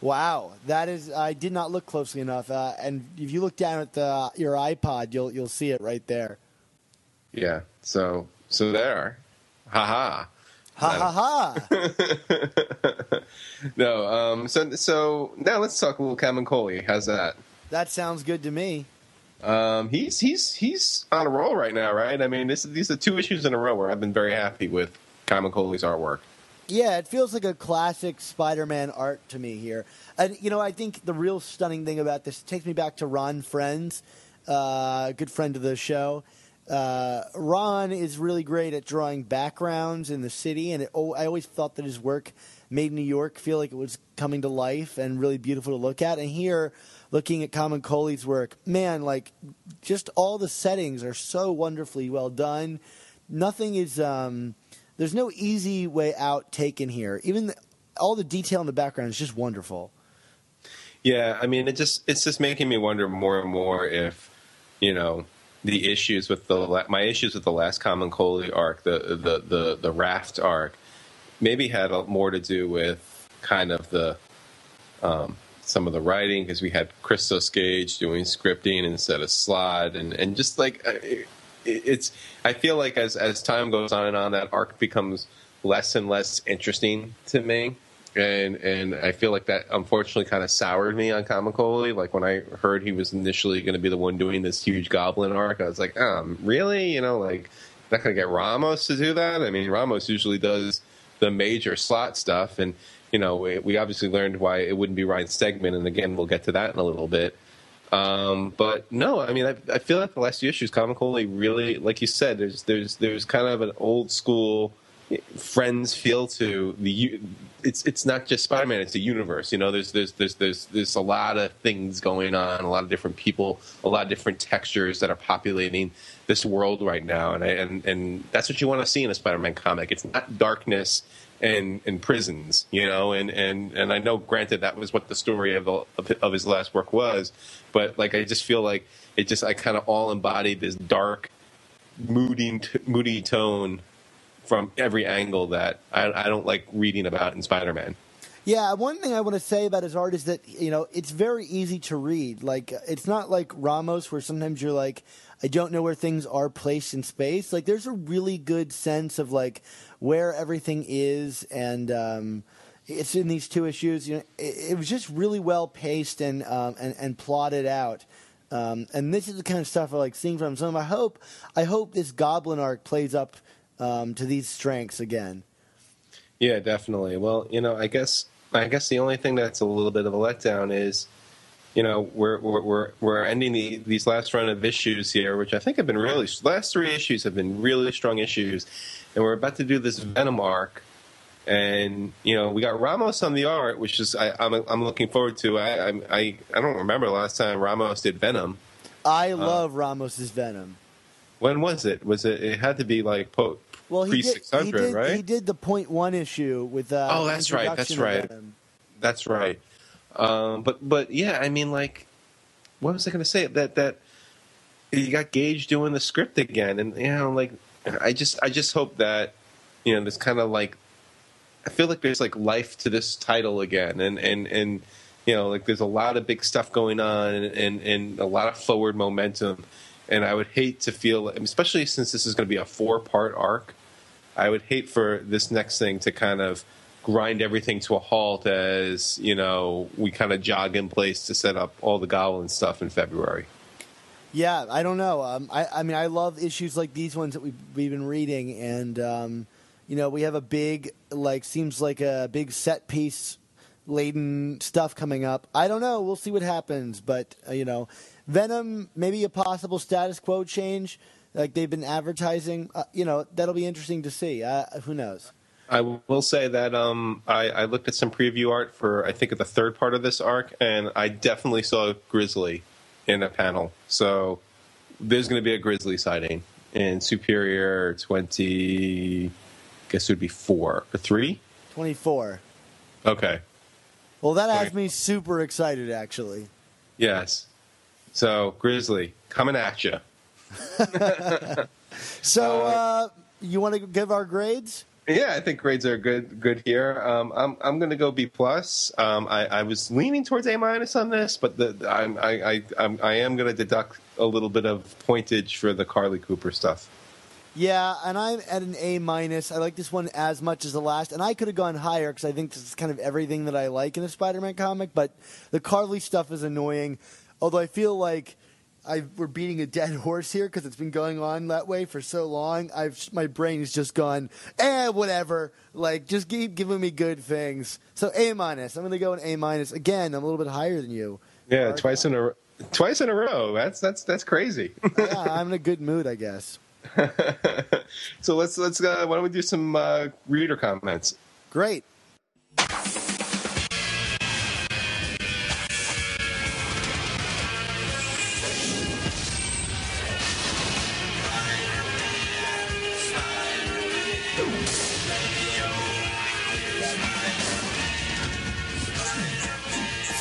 B: Wow, that is. I did not look closely enough. Uh, and if you look down at the your iPod, you'll you'll see it right there.
C: Yeah. So so there. Ha ha.
B: Ha ha ha!
C: No. Um. So so now let's talk a little Camuncoli. How's that?
B: That sounds good to me.
C: Um. He's he's he's on a roll right now, right? I mean, this these are two issues in a row where I've been very happy with Camuncoli's artwork.
B: Yeah, it feels like a classic Spider-Man art to me here. And you know, I think the real stunning thing about this takes me back to Ron Frenz, uh, a good friend of the show. Uh, Ron is really great at drawing backgrounds in the city, and it, oh, I always thought that his work made New York feel like it was coming to life and really beautiful to look at. And here, looking at Camuncoli's work, man, like just all the settings are so wonderfully well done. Nothing is. Um, there's no easy way out taken here. Even the, all the detail in the background is just wonderful.
C: Yeah, I mean, it just it's just making me wonder more and more if you know the issues with the my issues with the last Camuncoli arc, the the the the raft arc, maybe had more to do with kind of the um, some of the writing because we had Christos Gage doing scripting instead of Slott, and and just like uh, it, it's I feel like as as time goes on and on, that arc becomes less and less interesting to me. And and I feel like that unfortunately kind of soured me on Camuncoli. Like when I heard he was initially going to be the one doing this huge Goblin arc, I was like, um, really? You know, like not going to get Ramos to do that. I mean, Ramos usually does the major Slott stuff, and you know, we, we obviously learned why it wouldn't be Ryan Stegman, and again, we'll get to that in a little bit. Um, but no, I mean, I, I feel like the last few issues, Camuncoli really, like you said, there's there's there's kind of an old school Frenz feel to the it's it's not just Spider-Man it's a universe you know there's there's there's there's there's a lot of things going on a lot of different people a lot of different textures that are populating this world right now and I, and and that's what you want to see in a Spider-Man comic it's not darkness and and prisons you know and and and I know granted that was what the story of the, of, of his last work was but like I just feel like it just I kind of all embodied this dark moody moody tone from every angle that I, I don't like reading about in Spider-Man.
B: Yeah, one thing I want to say about his art is that you know it's very easy to read. Like it's not like Ramos, where sometimes you're like, I don't know where things are placed in space. Like there's a really good sense of like where everything is, and um, it's in these two issues. You know, it, it was just really well paced and um, and, and plotted out. Um, and this is the kind of stuff I like seeing from him. So I hope I hope this Goblin arc plays up um, to these strengths again.
C: Yeah, definitely. Well, you know, I guess I guess the only thing that's a little bit of a letdown is, you know, we're we're we're ending the these last run of issues here, which I think have been really last three issues have been really strong issues, and we're about to do this Venom arc, and you know we got Ramos on the art, which is I, am I'm, I'm looking forward to. I, I I don't remember the last time Ramos did Venom.
B: I uh, love uh, Ramos's Venom.
C: When was it? Was it? It had to be like po- well, pre six hundred, right?
B: He did the point one issue with. Uh,
C: oh, that's right. That's right. That's right. Um, but but yeah, I mean, like, what was I going to say? That that you got Gage doing the script again, and you know, like, I just I just hope that you know this kind of like I feel like there's like life to this title again, and and and you know, like there's a lot of big stuff going on, and and, and a lot of forward momentum and I would hate to feel, especially since this is going to be a four part arc, I would hate for this next thing to kind of grind everything to a halt as you know we kind of jog in place to set up all the goblin stuff in February.
B: Yeah, I don't know. Um, I, I mean, I love issues like these ones that we've, we've been reading, and um, you know, we have a big, like, seems like a big set piece laden stuff coming up. I don't know. We'll see what happens, but uh, you know, Venom, maybe a possible status quo change, like they've been advertising. Uh, you know, that'll be interesting to see. Uh, who knows?
C: I will say that um, I, I, looked at some preview art for I think the third part of this arc, and I definitely saw Grizzly in a panel. So there's going to be a Grizzly sighting in Superior twenty. I guess it would be four or three.
B: Twenty four.
C: Okay.
B: Well, that has me super excited, actually.
C: Yes. So Grizzly coming at you.
B: so uh, you want to give our grades?
C: Yeah, I think grades are good. Good here. Um, I'm I'm going to go B plus. Um, I, I was leaning towards A minus on this, but the, I'm, I I I'm, I am going to deduct a little bit of pointage for the Carly Cooper stuff.
B: Yeah, and I'm at an A minus. I like this one as much as the last, and I could have gone higher because I think this is kind of everything that I like in a Spider-Man comic. But the Carly stuff is annoying. Although I feel like I we're beating a dead horse here because it's been going on that way for so long. I've my brain has just gone, eh, whatever. Like just keep giving me good things. So A minus. I'm going to go an A minus again. I'm a little bit higher than you.
C: Yeah, twice in a twice in a row. That's that's that's crazy.
B: yeah, I'm in a good mood, I guess.
C: so let's let's uh, why don't we do some uh, reader comments?
B: Great.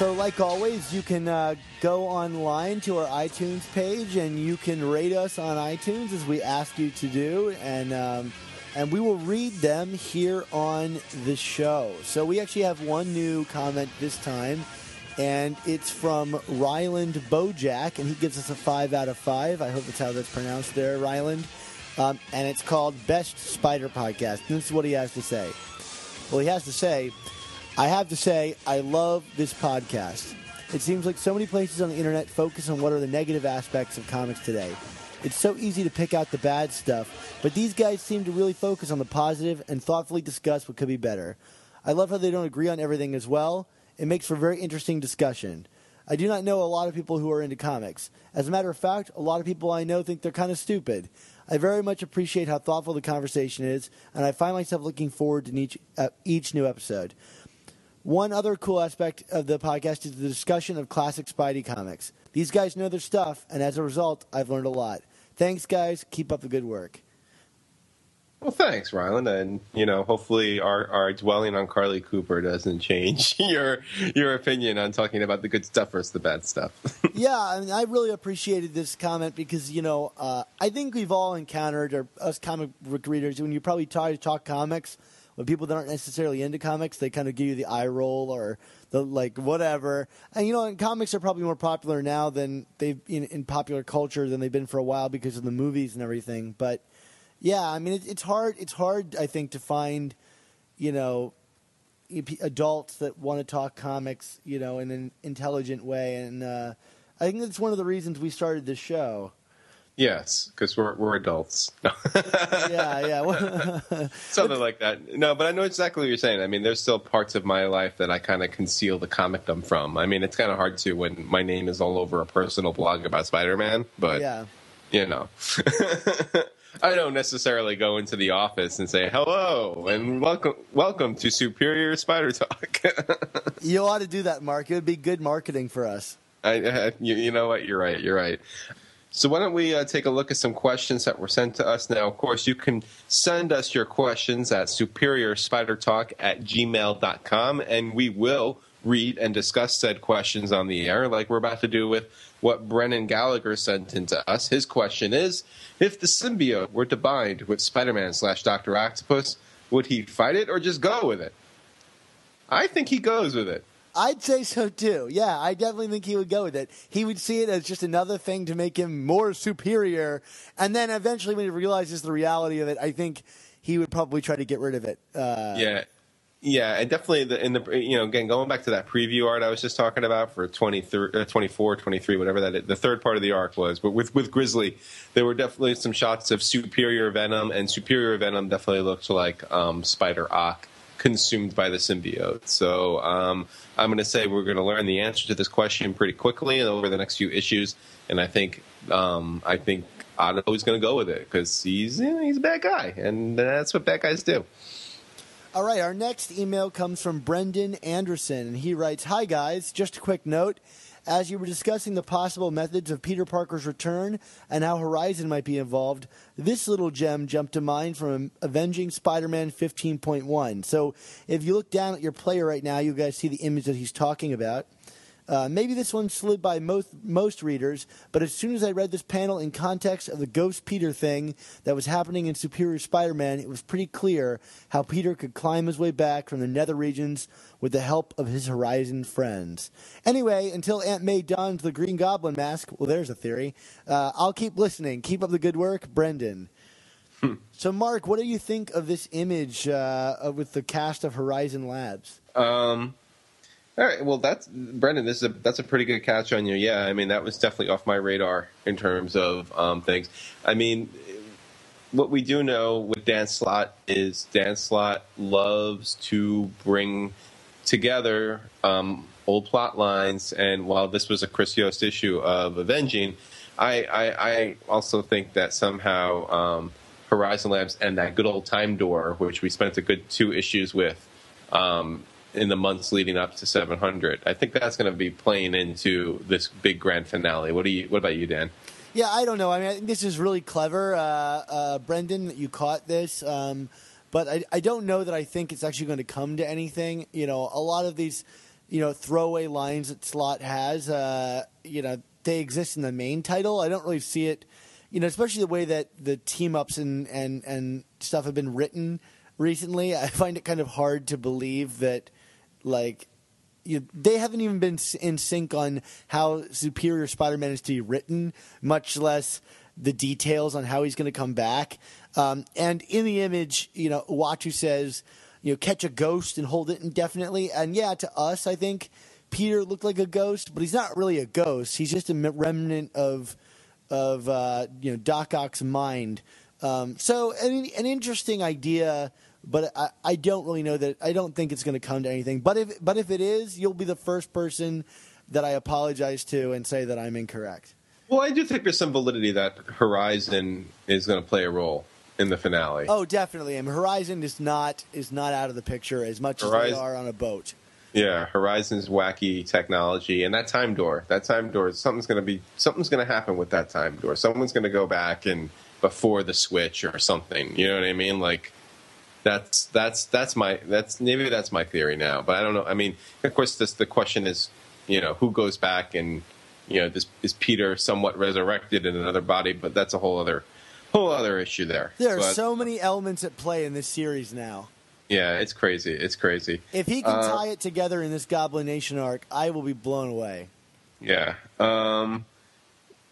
B: So, like always, you can uh, go online to our iTunes page and you can rate us on iTunes as we ask you to do, and um, and we will read them here on the show. So, we actually have one new comment this time, and it's from Ryland Bojack, and he gives us a five out of five. I hope that's how that's pronounced there, Ryland. Um, and it's called Best Spider Podcast. And this is what he has to say. Well, he has to say. I have to say, I love this podcast. It seems like so many places on the internet focus on what are the negative aspects of comics today. It's so easy to pick out the bad stuff, but these guys seem to really focus on the positive and thoughtfully discuss what could be better. I love how they don't agree on everything as well. It makes for very interesting discussion. I do not know a lot of people who are into comics. As a matter of fact, a lot of people I know think they're kind of stupid. I very much appreciate how thoughtful the conversation is, and I find myself looking forward to each, uh, each new episode. One other cool aspect of the podcast is the discussion of classic Spidey comics. These guys know their stuff, and as a result, I've learned a lot. Thanks, guys. Keep up the good work.
C: Well, thanks, Ryland, and you know, hopefully, our, our dwelling on Carly Cooper doesn't change your your opinion on talking about the good stuff versus the bad stuff.
B: yeah, I mean, I really appreciated this comment because you know, uh, I think we've all encountered, or us comic book readers, when you probably try to talk comics people that aren't necessarily into comics, they kind of give you the eye roll or the like whatever. And you know, and comics are probably more popular now than they've in, in popular culture than they've been for a while because of the movies and everything. But yeah, I mean, it, it's hard. It's hard, I think, to find, you know, adults that want to talk comics, you know, in an intelligent way. And uh, I think that's one of the reasons we started this show.
C: Yes, because we're we're adults.
B: yeah, yeah,
C: something like that. No, but I know exactly what you're saying. I mean, there's still parts of my life that I kind of conceal the comicdom from. I mean, it's kind of hard to when my name is all over a personal blog about Spider-Man, but
B: yeah.
C: you know. I don't necessarily go into the office and say hello and welcome welcome to Superior Spider Talk.
B: you ought to do that, Mark. It would be good marketing for us.
C: I, I you, you know what? You're right. You're right. So why don't we uh, take a look at some questions that were sent to us now? Of course, you can send us your questions at superiorspidertalk at gmail.com, and we will read and discuss said questions on the air, like we're about to do with what Brennan Gallagher sent into us. His question is, if the symbiote were to bind with Spider-Man slash Dr. Octopus, would he fight it or just go with it? I think he goes with it.
B: I'd say so too. Yeah, I definitely think he would go with it. He would see it as just another thing to make him more superior, and then eventually, when he realizes the reality of it, I think he would probably try to get rid of it. Uh,
C: yeah, yeah, and definitely the, in the you know again going back to that preview art I was just talking about for 23, uh, 24, 23, whatever that is, the third part of the arc was. But with with Grizzly, there were definitely some shots of superior Venom, and superior Venom definitely looked like um, Spider Ock consumed by the symbiote. So um, I'm going to say we're going to learn the answer to this question pretty quickly over the next few issues, and I think um, I think Otto is going to go with it because he's you know, he's a bad guy, and that's what bad guys do.
B: All right, our next email comes from Brendan Anderson, and he writes Hi, guys. Just a quick note. As you were discussing the possible methods of Peter Parker's return and how Horizon might be involved, this little gem jumped to mind from Avenging Spider Man 15.1. So if you look down at your player right now, you guys see the image that he's talking about. Uh, maybe this one slid by most most readers, but as soon as I read this panel in context of the Ghost Peter thing that was happening in Superior Spider-Man, it was pretty clear how Peter could climb his way back from the Nether regions with the help of his Horizon friends. Anyway, until Aunt May dons the Green Goblin mask, well, there's a theory. Uh, I'll keep listening. Keep up the good work, Brendan. Hmm. So, Mark, what do you think of this image uh, with the cast of Horizon Labs?
C: Um, all right. Well, that's Brendan. This is a that's a pretty good catch on you. Yeah, I mean that was definitely off my radar in terms of um, things. I mean, what we do know with Dan Slott is Dan Slott loves to bring together um, old plot lines, and while this was a Chris Yost issue of Avenging, I I, I also think that somehow um, Horizon Labs and that good old Time Door, which we spent a good two issues with. Um, in the months leading up to 700. I think that's going to be playing into this big grand finale. What do you? What about you, Dan?
B: Yeah, I don't know. I mean, I think this is really clever, uh, uh, Brendan, that you caught this. Um, but I, I don't know that I think it's actually going to come to anything. You know, a lot of these you know throwaway lines that Slott has. Uh, you know they exist in the main title. I don't really see it. You know, especially the way that the team ups and and and stuff have been written recently. I find it kind of hard to believe that like you, they haven't even been in sync on how Superior Spider-Man is to be written, much less the details on how he's going to come back. Um, and in the image, you know, Uatu says, you know, catch a ghost and hold it indefinitely. And yeah, to us, I think Peter looked like a ghost, but he's not really a ghost. He's just a remnant of of uh, you know Doc Ock's mind. Um, so an, an interesting idea, but I, I don't really know that. I don't think it's going to come to anything. But if but if it is, you'll be the first person that I apologize to and say that I'm incorrect.
C: Well, I do think there's some validity that Horizon is going to play a role in the finale.
B: Oh, definitely. Mean, Horizon is not is not out of the picture as much as they are on a boat.
C: Yeah, Horizon's wacky technology and that time door. That time door. Something's going to be something's going to happen with that time door. Someone's going to go back and before the switch or something. You know what I mean? Like that's that's that's my that's maybe that's my theory now. But I don't know. I mean, of course, this the question is, you know, who goes back and you know, this is Peter somewhat resurrected in another body? But that's a whole other whole other issue there.
B: There are
C: But,
B: so many elements at play in this series now.
C: yeah, it's crazy. It's crazy.
B: If he can
C: Uh,
B: tie it together in this Goblin Nation arc, I will be blown away.
C: Yeah. Um,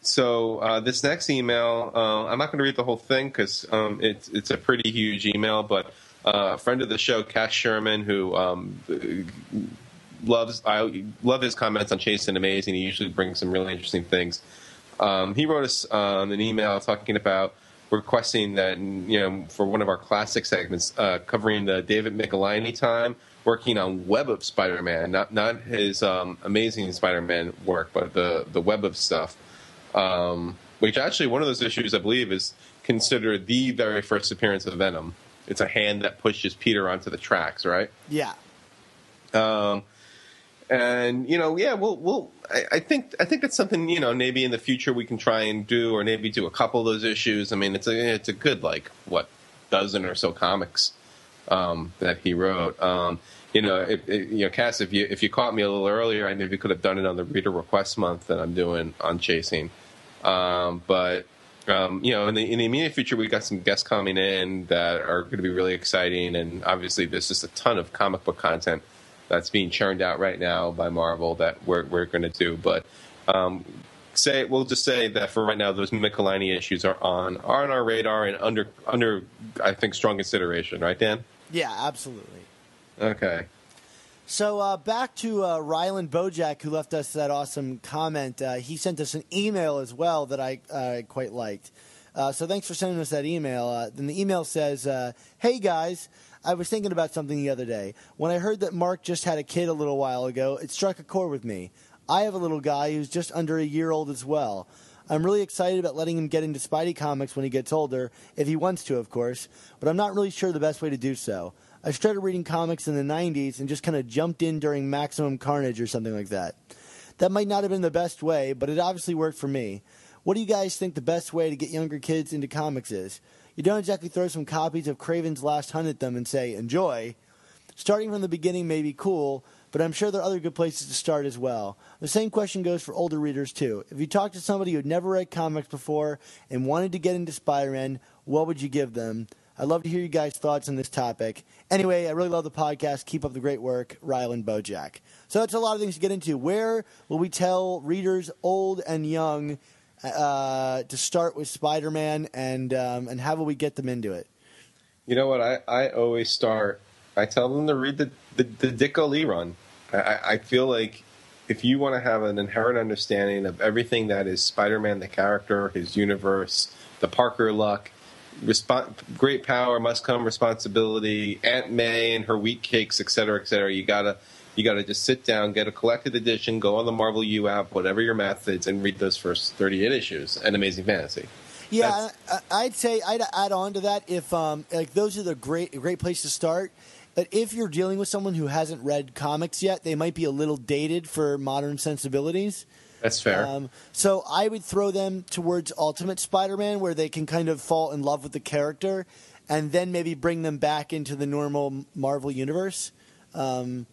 C: so uh, this next email, uh, I'm not going to read the whole thing because um, it's it's a pretty huge email. But uh, a friend of the show, Cass Sherman, who um, loves I love his comments on Chasing Amazing. He usually brings some really interesting things. Um, he wrote us um, an email talking about requesting that you know for one of our classic segments uh, covering the David Michelinie time working on Web of Spider-Man, not not his um, Amazing Spider-Man work, but the the Web of stuff. Um, which actually one of those issues I believe is considered the very first appearance of Venom. It's a hand that pushes Peter onto the tracks, right?
B: Yeah.
C: Um, and you know, yeah, we'll, we'll. I, I think, I think that's something you know, maybe in the future we can try and do, or maybe do a couple of those issues. I mean, it's a, it's a good like what dozen or so comics um, that he wrote. Um, you know, if, if, you know, Cass, if you if you caught me a little earlier, I maybe could have done it on the reader request month that I'm doing on chasing. Um, but um, you know, in the in the immediate future, we've got some guests coming in that are going to be really exciting, and obviously, there's just a ton of comic book content that's being churned out right now by Marvel that we're we're going to do. But um, say we'll just say that for right now, those Michelinie issues are on are on our radar and under under I think strong consideration, right, Dan?
B: Yeah, absolutely.
C: Okay.
B: So uh, back to uh, Ryland Bojack, who left us that awesome comment. Uh, he sent us an email as well that I uh, quite liked. Uh, so thanks for sending us that email. Uh, then the email says, "Hey guys, I was thinking about something the other day. When I heard that Mark just had a kid a little while ago, it struck a chord with me. I have a little guy who's just under a year old as well." I'm really excited about letting him get into Spidey comics when he gets older, if he wants to, of course, but I'm not really sure the best way to do so. I started reading comics in the 90s and just kind of jumped in during Maximum Carnage or something like that. That might not have been the best way, but it obviously worked for me. What do you guys think the best way to get younger kids into comics is? You don't exactly throw some copies of Kraven's Last Hunt at them and say, enjoy. Starting from the beginning may be cool, but I'm sure there are other good places to start as well. The same question goes for older readers, too. If you talked to somebody who'd never read comics before and wanted to get into Spider Man, what would you give them? I'd love to hear you guys' thoughts on this topic. Anyway, I really love the podcast. Keep up the great work, Rylan Bojack. So that's a lot of things to get into. Where will we tell readers, old and young, uh, to start with Spider Man, and um, and how will we get them into it?
C: You know what? I, I always start. I tell them to read the the, the Ditko Lee run. I- I, feel like if you want to have an inherent understanding of everything that is Spider-Man, the character, his universe, the Parker luck, great power must come responsibility, Aunt May and her wheat cakes, et cetera, et cetera. You gotta you gotta just sit down, get a collected edition, go on the Marvel U app, whatever your methods, and read those first thirty-eight issues. And Amazing Fantasy.
B: Yeah, I- I'd say I'd add on to that if um, like those are the great great place to start. But if you're dealing with someone who hasn't read comics yet, they might be a little dated for modern sensibilities.
C: That's fair.
B: Um, so I would throw them towards Ultimate Spider-Man, where they can kind of fall in love with the character, and then maybe bring them back into the normal Marvel universe. Um,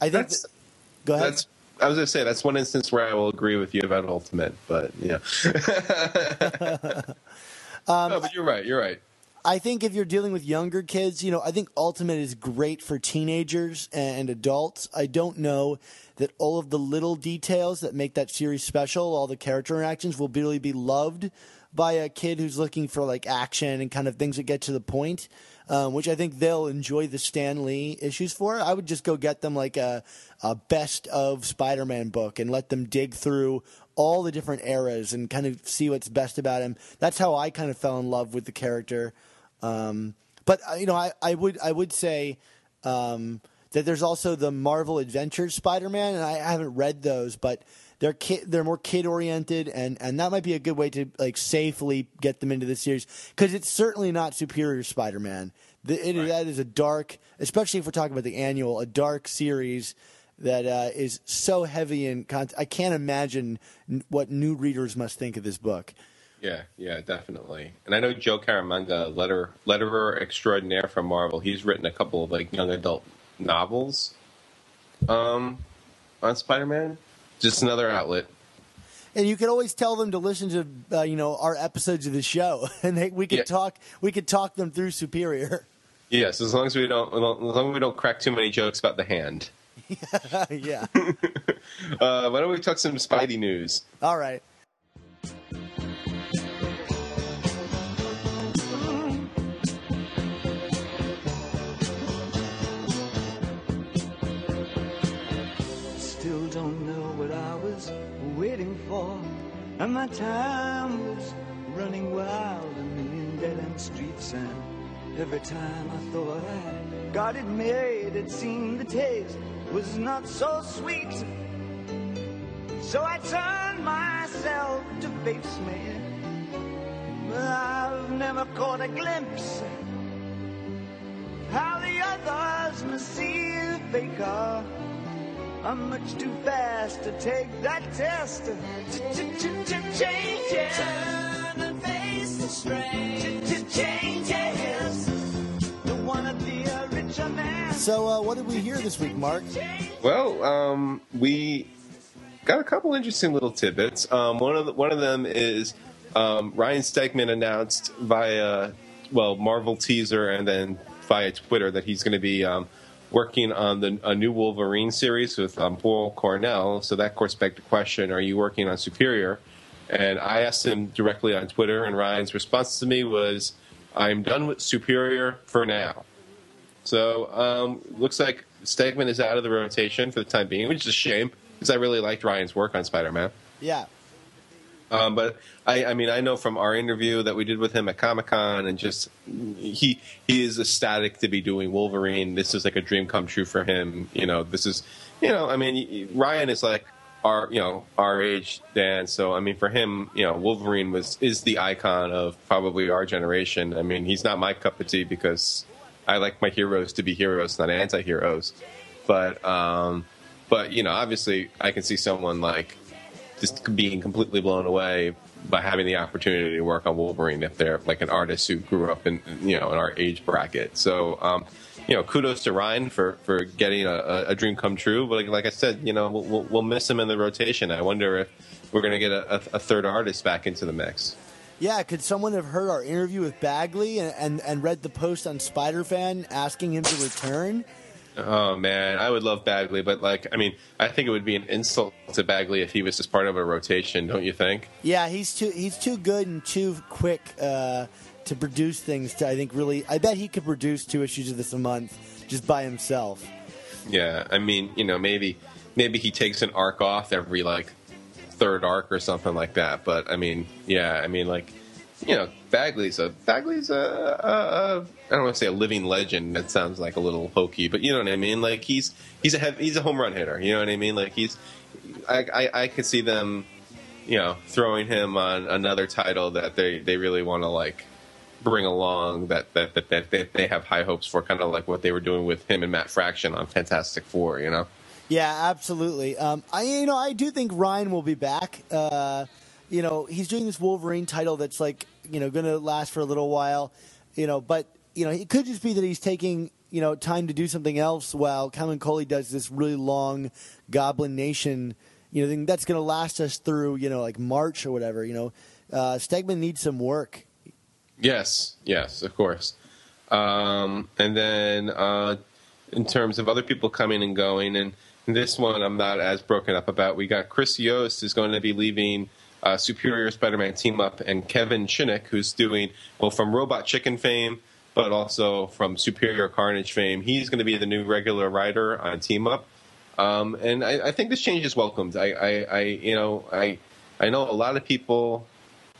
B: I think.
C: That's-
B: that- Go ahead.
C: That's I was gonna say that's one instance where I will agree with you about Ultimate, but yeah.
B: Um,
C: no, but you're right. You're right.
B: I think if you're dealing with younger kids, you know, I think Ultimate is great for teenagers and adults. I don't know that all of the little details that make that series special, all the character interactions, will really be loved by a kid who's looking for like action and kind of things that get to the point. Um, which I think they'll enjoy the Stan Lee issues for. I would just go get them like a, a best of Spider Man book and let them dig through all the different eras and kind of see what's best about him. That's how I kind of fell in love with the character. Um, but uh, you know, I, I would I would say um, that there's also the Marvel Adventures Spider-Man, and I haven't read those, but they're kid, they're more kid oriented, and, and that might be a good way to like safely get them into the series because it's certainly not Superior Spider-Man. The, it, That is a dark, especially if we're talking about the annual, a dark series that uh, is so heavy in content. I can't imagine n- what new readers must think of this book.
C: Yeah, yeah, definitely. And I know Joe Caramagna, letter letterer extraordinaire from Marvel. He's written a couple of like young adult novels um, on Spider-Man. Just another outlet.
B: And you could always tell them to listen to uh, you know our episodes of the show, and they, we could
C: Yeah.
B: talk we could talk them through Superior.
C: Yes, as long as we don't, as long as we don't crack too many jokes about the hand.
B: yeah.
C: Uh, why don't we talk some Spidey news?
B: All right.
E: And my time was running wild, a million dead end streets. And every time I thought I got it made, it seemed the taste was not so sweet. So I turned myself to face me. But I've never caught a glimpse how the others must see the faker. I'm much too fast to take that test. Changes. Turn and face the strain. Changes. Don't wanna be a richer man.
B: So uh, what did we hear this week, Mark?
C: Well, um, we got a couple interesting little tidbits. Um, one of the, one of them is um, Ryan Stegman announced via well Marvel teaser and then via Twitter that he's going to be um, working on the a new Wolverine series with um, Paul Cornell. So that course begged the question: Are you working on Superior? And I asked him directly on Twitter, and Ryan's response to me was, "I'm done with Superior for now." So um, looks like Stegman is out of the rotation for the time being, which is a shame because I really liked Ryan's work on Spider-Man.
B: Yeah.
C: Um, but I, I mean, I know from our interview that we did with him at Comic Con, and just he he is ecstatic to be doing Wolverine. This is like a dream come true for him. You know, this is, you know, I mean, Ryan is like our you know our age, Dan. So I mean, for him, you know, Wolverine was is the icon of probably our generation. I mean, he's not my cup of tea because I like my heroes to be heroes, not anti-heroes. But um, but you know, obviously, I can see someone like just being completely blown away by having the opportunity to work on Wolverine if they're like an artist who grew up in you know in our age bracket. So um, you know, kudos to Ryan for for getting a, a- dream come true. But like, like I said, you know, we'll, we'll, miss him in the rotation. I wonder if we're going to get a, a, a third artist back into the mix.
B: Yeah, could someone have heard our interview with Bagley and, and, and read the post on Spider Fan asking him to return?
C: Oh man, I would love Bagley, but like, I mean, I think it would be an insult to Bagley if he was just part of a rotation. Don't you think?
B: Yeah, he's too he's too good and too quick uh, to produce things. To I think really, I bet he could produce two issues of this a month just by himself.
C: Yeah, I mean, you know, maybe maybe he takes an arc off every like third arc or something like that. But I mean, yeah, I mean, like, you know, Bagley's a Bagley's a, a, a I don't want to say a living legend. That sounds like a little hokey, but you know what I mean. Like he's he's a hev- he's a home run hitter. You know what I mean? Like he's I I, I could see them, you know, throwing him on another title that they they really want to like bring along that that, that that that they have high hopes for, kind of like what they were doing with him and Matt Fraction on Fantastic Four. You know.
B: Yeah, absolutely. Um, I you know I do think Ryan will be back. Uh, you know he's doing this Wolverine title that's like you know going to last for a little while. You know, but you know it could just be that he's taking you know time to do something else while Camuncoli does this really long Goblin Nation you know thing that's going to last us through you know like March or whatever. You know, uh, Stegman needs some work.
C: Yes, yes, of course. Um, and then uh, in terms of other people coming and going, and this one I'm not as broken up about. We got Chris Yost is going to be leaving uh, Superior Spider-Man team up, and Kevin Shinick, who's doing well from Robot Chicken fame, but also from Superior Carnage fame. He's going to be the new regular writer on Team Up, um, and I, I, think this change is welcomed. I, I, I, you know, I, I know a lot of people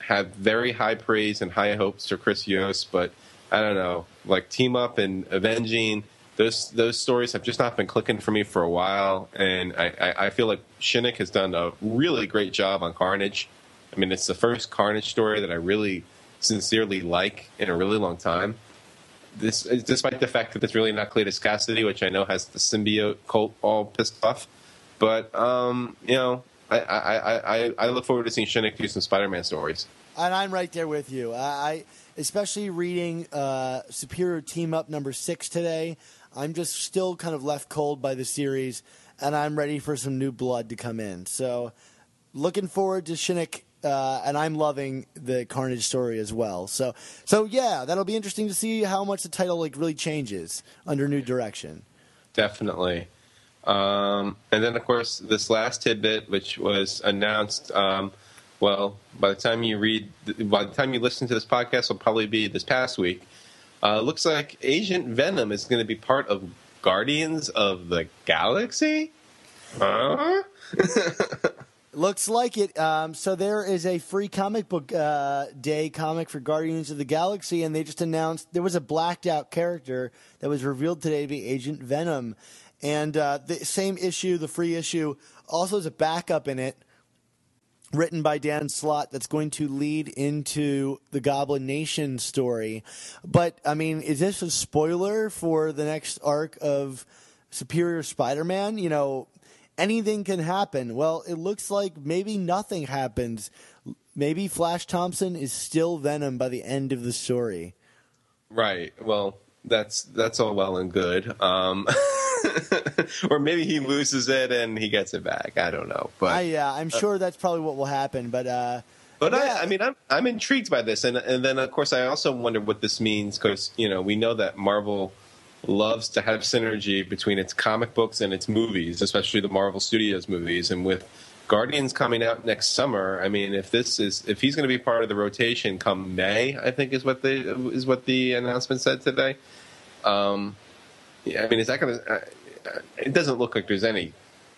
C: have very high praise and high hopes for Chris Yost, but I don't know, like Team Up and Avenging those those stories have just not been clicking for me for a while, and I, I, I, feel like Shinick has done a really great job on Carnage. I mean, it's the first Carnage story that I really sincerely like in a really long time. This, despite the fact that it's really not Cletus Kasady, which I know has the symbiote cult all pissed off, but um, you know, I, I, I, I look forward to seeing Shinick do some Spider-Man stories.
B: And I'm right there with you. I, especially reading uh, Superior Team Up number six today. I'm just still kind of left cold by the series, and I'm ready for some new blood to come in. So, looking forward to Shinick, uh, and I'm loving the Carnage story as well. So, so yeah, that'll be interesting to see how much the title like really changes under new direction.
C: Definitely. Um, and then, of course, this last tidbit, which was announced. Um, well, by the time you read, by the time you listen to this podcast, will probably be this past week. Uh, looks like Agent Venom is going to be part of Guardians of the Galaxy. Huh?
B: Looks like it. Um, so there is a free comic book uh, day comic for Guardians of the Galaxy, and they just announced there was a blacked out character that was revealed today to be Agent Venom, and uh, the same issue, the free issue, also has a backup in it written by Dan Slott that's going to lead into the Goblin Nation story. But I mean, is this a spoiler for the next arc of Superior Spider-Man? You know, anything can happen. Well, it looks like maybe nothing happens. Maybe Flash Thompson is still Venom by the end of the story.
C: Right. Well, that's that's all well and good. Um, or maybe he loses it and he gets it back. I don't know, but
B: I, yeah, I'm uh, sure that's probably what will happen. But uh,
C: but yeah. I, I mean, I'm I'm intrigued by this, and and then of course I also wonder what this means because you know we know that Marvel loves to have synergy between its comic books and its movies, especially the Marvel Studios movies, and with Guardians coming out next summer. I mean, if this is if he's going to be part of the rotation come May, I think is what the is what the announcement said today. Um, yeah, I mean, is that going to? It doesn't look like there's any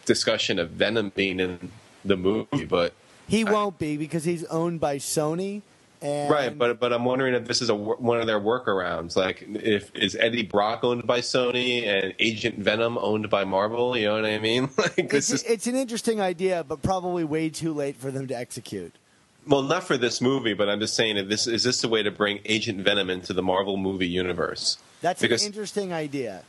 C: discussion of Venom being in the movie, but
B: he won't be because he's owned by Sony. And
C: right, but but I'm wondering if this is a one of their workarounds. Like, if is Eddie Brock owned by Sony and Agent Venom owned by Marvel? You know what I mean?
B: like, it's, is, it's an interesting idea, but probably way too late for them to execute.
C: Well, not for this movie, but I'm just saying, if this is this a way to bring Agent Venom into the Marvel movie universe?
B: That's because, an interesting idea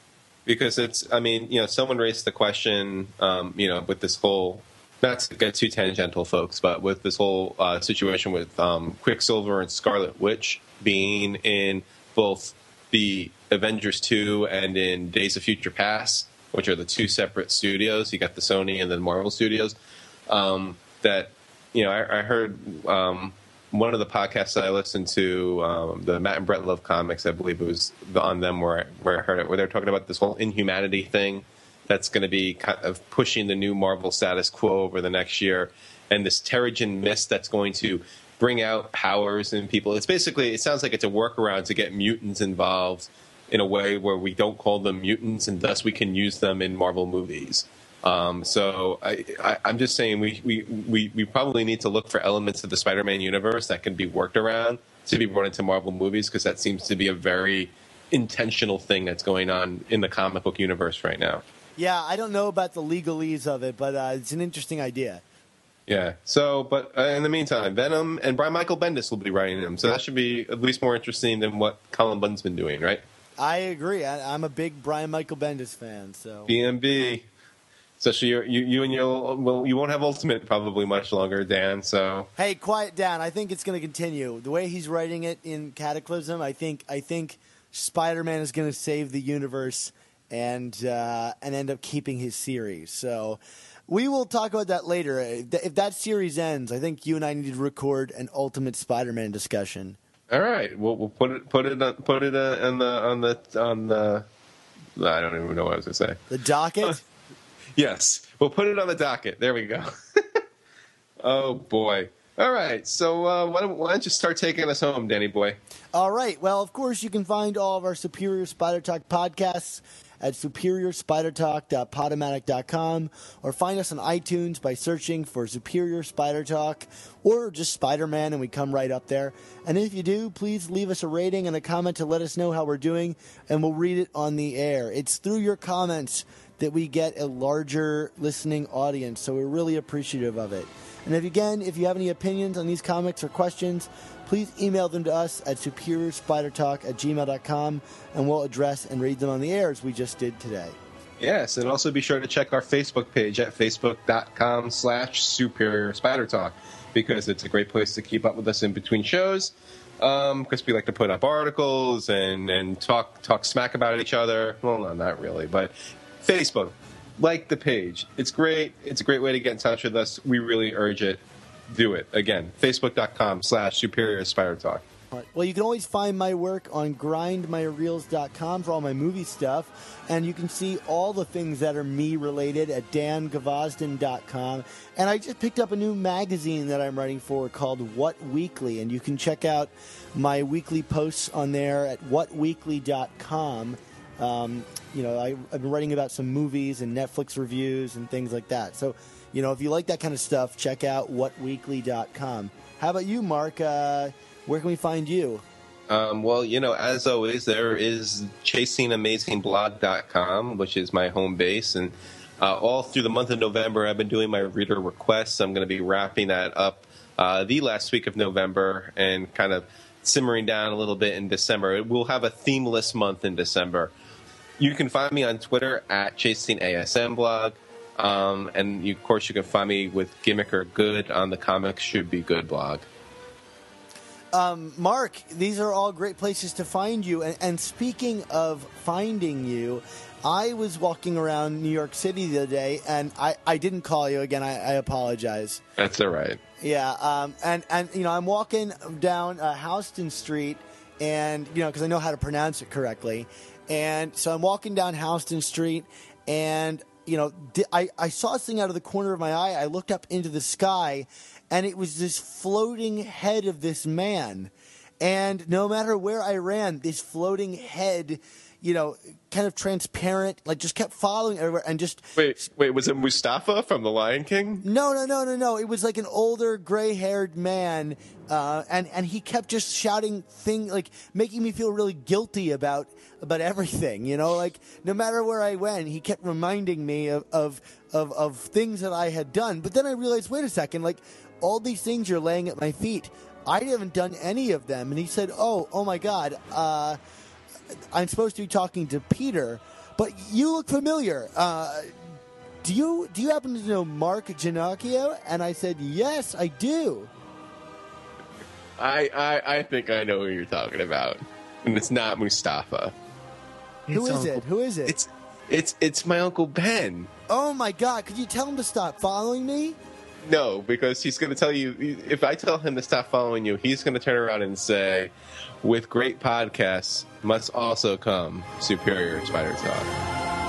C: because it's i mean you know someone raised the question um, you know with this whole not to get too tangential folks but with this whole uh, situation with um, quicksilver and scarlet witch being in both the avengers 2 and in days of future past which are the two separate studios. You got the sony and then marvel studios. Um, that you know i, I heard um, one of the podcasts that I listened to, um, the Matt and Brett Love comics, I believe it was on them where I, where I heard it, where they're talking about this whole inhumanity thing that's going to be kind of pushing the new Marvel status quo over the next year, and this Terrigen mist that's going to bring out powers in people. It's basically, it sounds like it's a workaround to get mutants involved in a way where we don't call them mutants, and thus we can use them in Marvel movies. Um, so I, am just saying we, we, we, we, probably need to look for elements of the Spider-Man universe that can be worked around to be brought into Marvel movies because that seems to be a very intentional thing that's going on in the comic book universe right now.
B: Yeah, I don't know about the legalese of it, but uh, it's an interesting idea.
C: Yeah. So, but uh, in the meantime, Venom and Brian Michael Bendis will be writing them, so that should be at least more interesting than what Cullen Bunn's been doing, right?
B: I agree. I, am a big Brian Michael Bendis fan. So
C: BMB especially you, you and your well, you won't have Ultimate probably much longer, Dan. So
B: hey, quiet down. I think it's going to continue the way he's writing it in Cataclysm. I think I think Spider-Man is going to save the universe and uh, and end up keeping his series. So we will talk about that later. If that series ends, I think you and I need to record an Ultimate Spider-Man discussion.
C: All right, we'll, we'll put it put it on, put it uh, on the on the on the. I don't even know what I was going to say.
B: The docket.
C: Yes, we'll put it on the docket. There we go. oh boy. All right, so uh, why, don't, why don't you start taking us home, Danny boy?
B: All right. Well, of course, you can find all of our Superior Spider Talk podcasts at superiorspidertalk.podomatic.com or find us on iTunes by searching for Superior Spider Talk or just Spider Man, and we come right up there. And if you do, please leave us a rating and a comment to let us know how we're doing, and we'll read it on the air. It's through your comments that we get a larger listening audience, so we're really appreciative of it. And if again, if you have any opinions on these comics or questions, please email them to us at superiorspidertalk at gmail.com and we'll address and read them on the air as we just did today.
C: Yes, and also be sure to check our Facebook page at facebook.com slash superior spider talk because it's a great place to keep up with us in between shows. Because um, we like to put up articles and, and talk talk smack about each other. Well, no, not really, but Facebook, like the page. It's great. It's a great way to get in touch with us. We really urge it. Do it. Again, facebook.com slash superior spider talk.
B: Well, you can always find my work on grindmyreels.com for all my movie stuff. And you can see all the things that are me related at dangvozden.com. And I just picked up a new magazine that I'm writing for called What Weekly. And you can check out my weekly posts on there at whatweekly.com. Um, you know, I, have been writing about some movies and Netflix reviews and things like that. So, you know, if you like that kind of stuff, check out whatweekly.com. How about you, Mark? Uh, where can we find you?
C: Um, well, you know, as always, there is chasingamazingblog.com, which is my home base. And uh, all through the month of November, I've been doing my reader requests. I'm going to be wrapping that up uh, the last week of November and kind of simmering down a little bit in December. We'll have a themeless month in December. You can find me on Twitter at Chasing ASM blog. Um, and you, of course, you can find me with Gimmick or Good on the Comics Should Be Good blog.
B: Um, Mark, these are all great places to find you. And, and, speaking of finding you, I was walking around New York City the other day, and I, I didn't call you again. I, I apologize.
C: That's all right.
B: Yeah, um, and and you know I'm walking down uh, Houston Street, and you know because I know how to pronounce it correctly, and so I'm walking down Houston Street, and you know, I, I saw this thing out of the corner of my eye. I looked up into the sky, and it was this floating head of this man. And no matter where I ran, this floating head, you know, kind of transparent, like just kept following everywhere and just.
C: Wait, wait, was it Mustafa from The Lion King?
B: No, no, no, no, no. It was like an older, gray haired man. Uh, and, and he kept just shouting thing like making me feel really guilty about about everything. You know, like no matter where I went, he kept reminding me of, of of of things that I had done. But then I realized, wait a second, like all these things you're laying at my feet, I haven't done any of them. And he said, oh, oh my God, uh, I'm supposed to be talking to Peter, but you look familiar. Uh, do you do you happen to know Mark Ginocchio? And I said, yes, I do.
C: I, I I think I know who you're talking about, and it's not Mustafa.
B: Who is it? Who is it?
C: It's it's it's my uncle Ben.
B: Oh my god! Could you tell him to stop following me?
C: No, because he's going to tell you. If I tell him to stop following you, he's going to turn around and say, "With great podcasts must also come superior spider talk."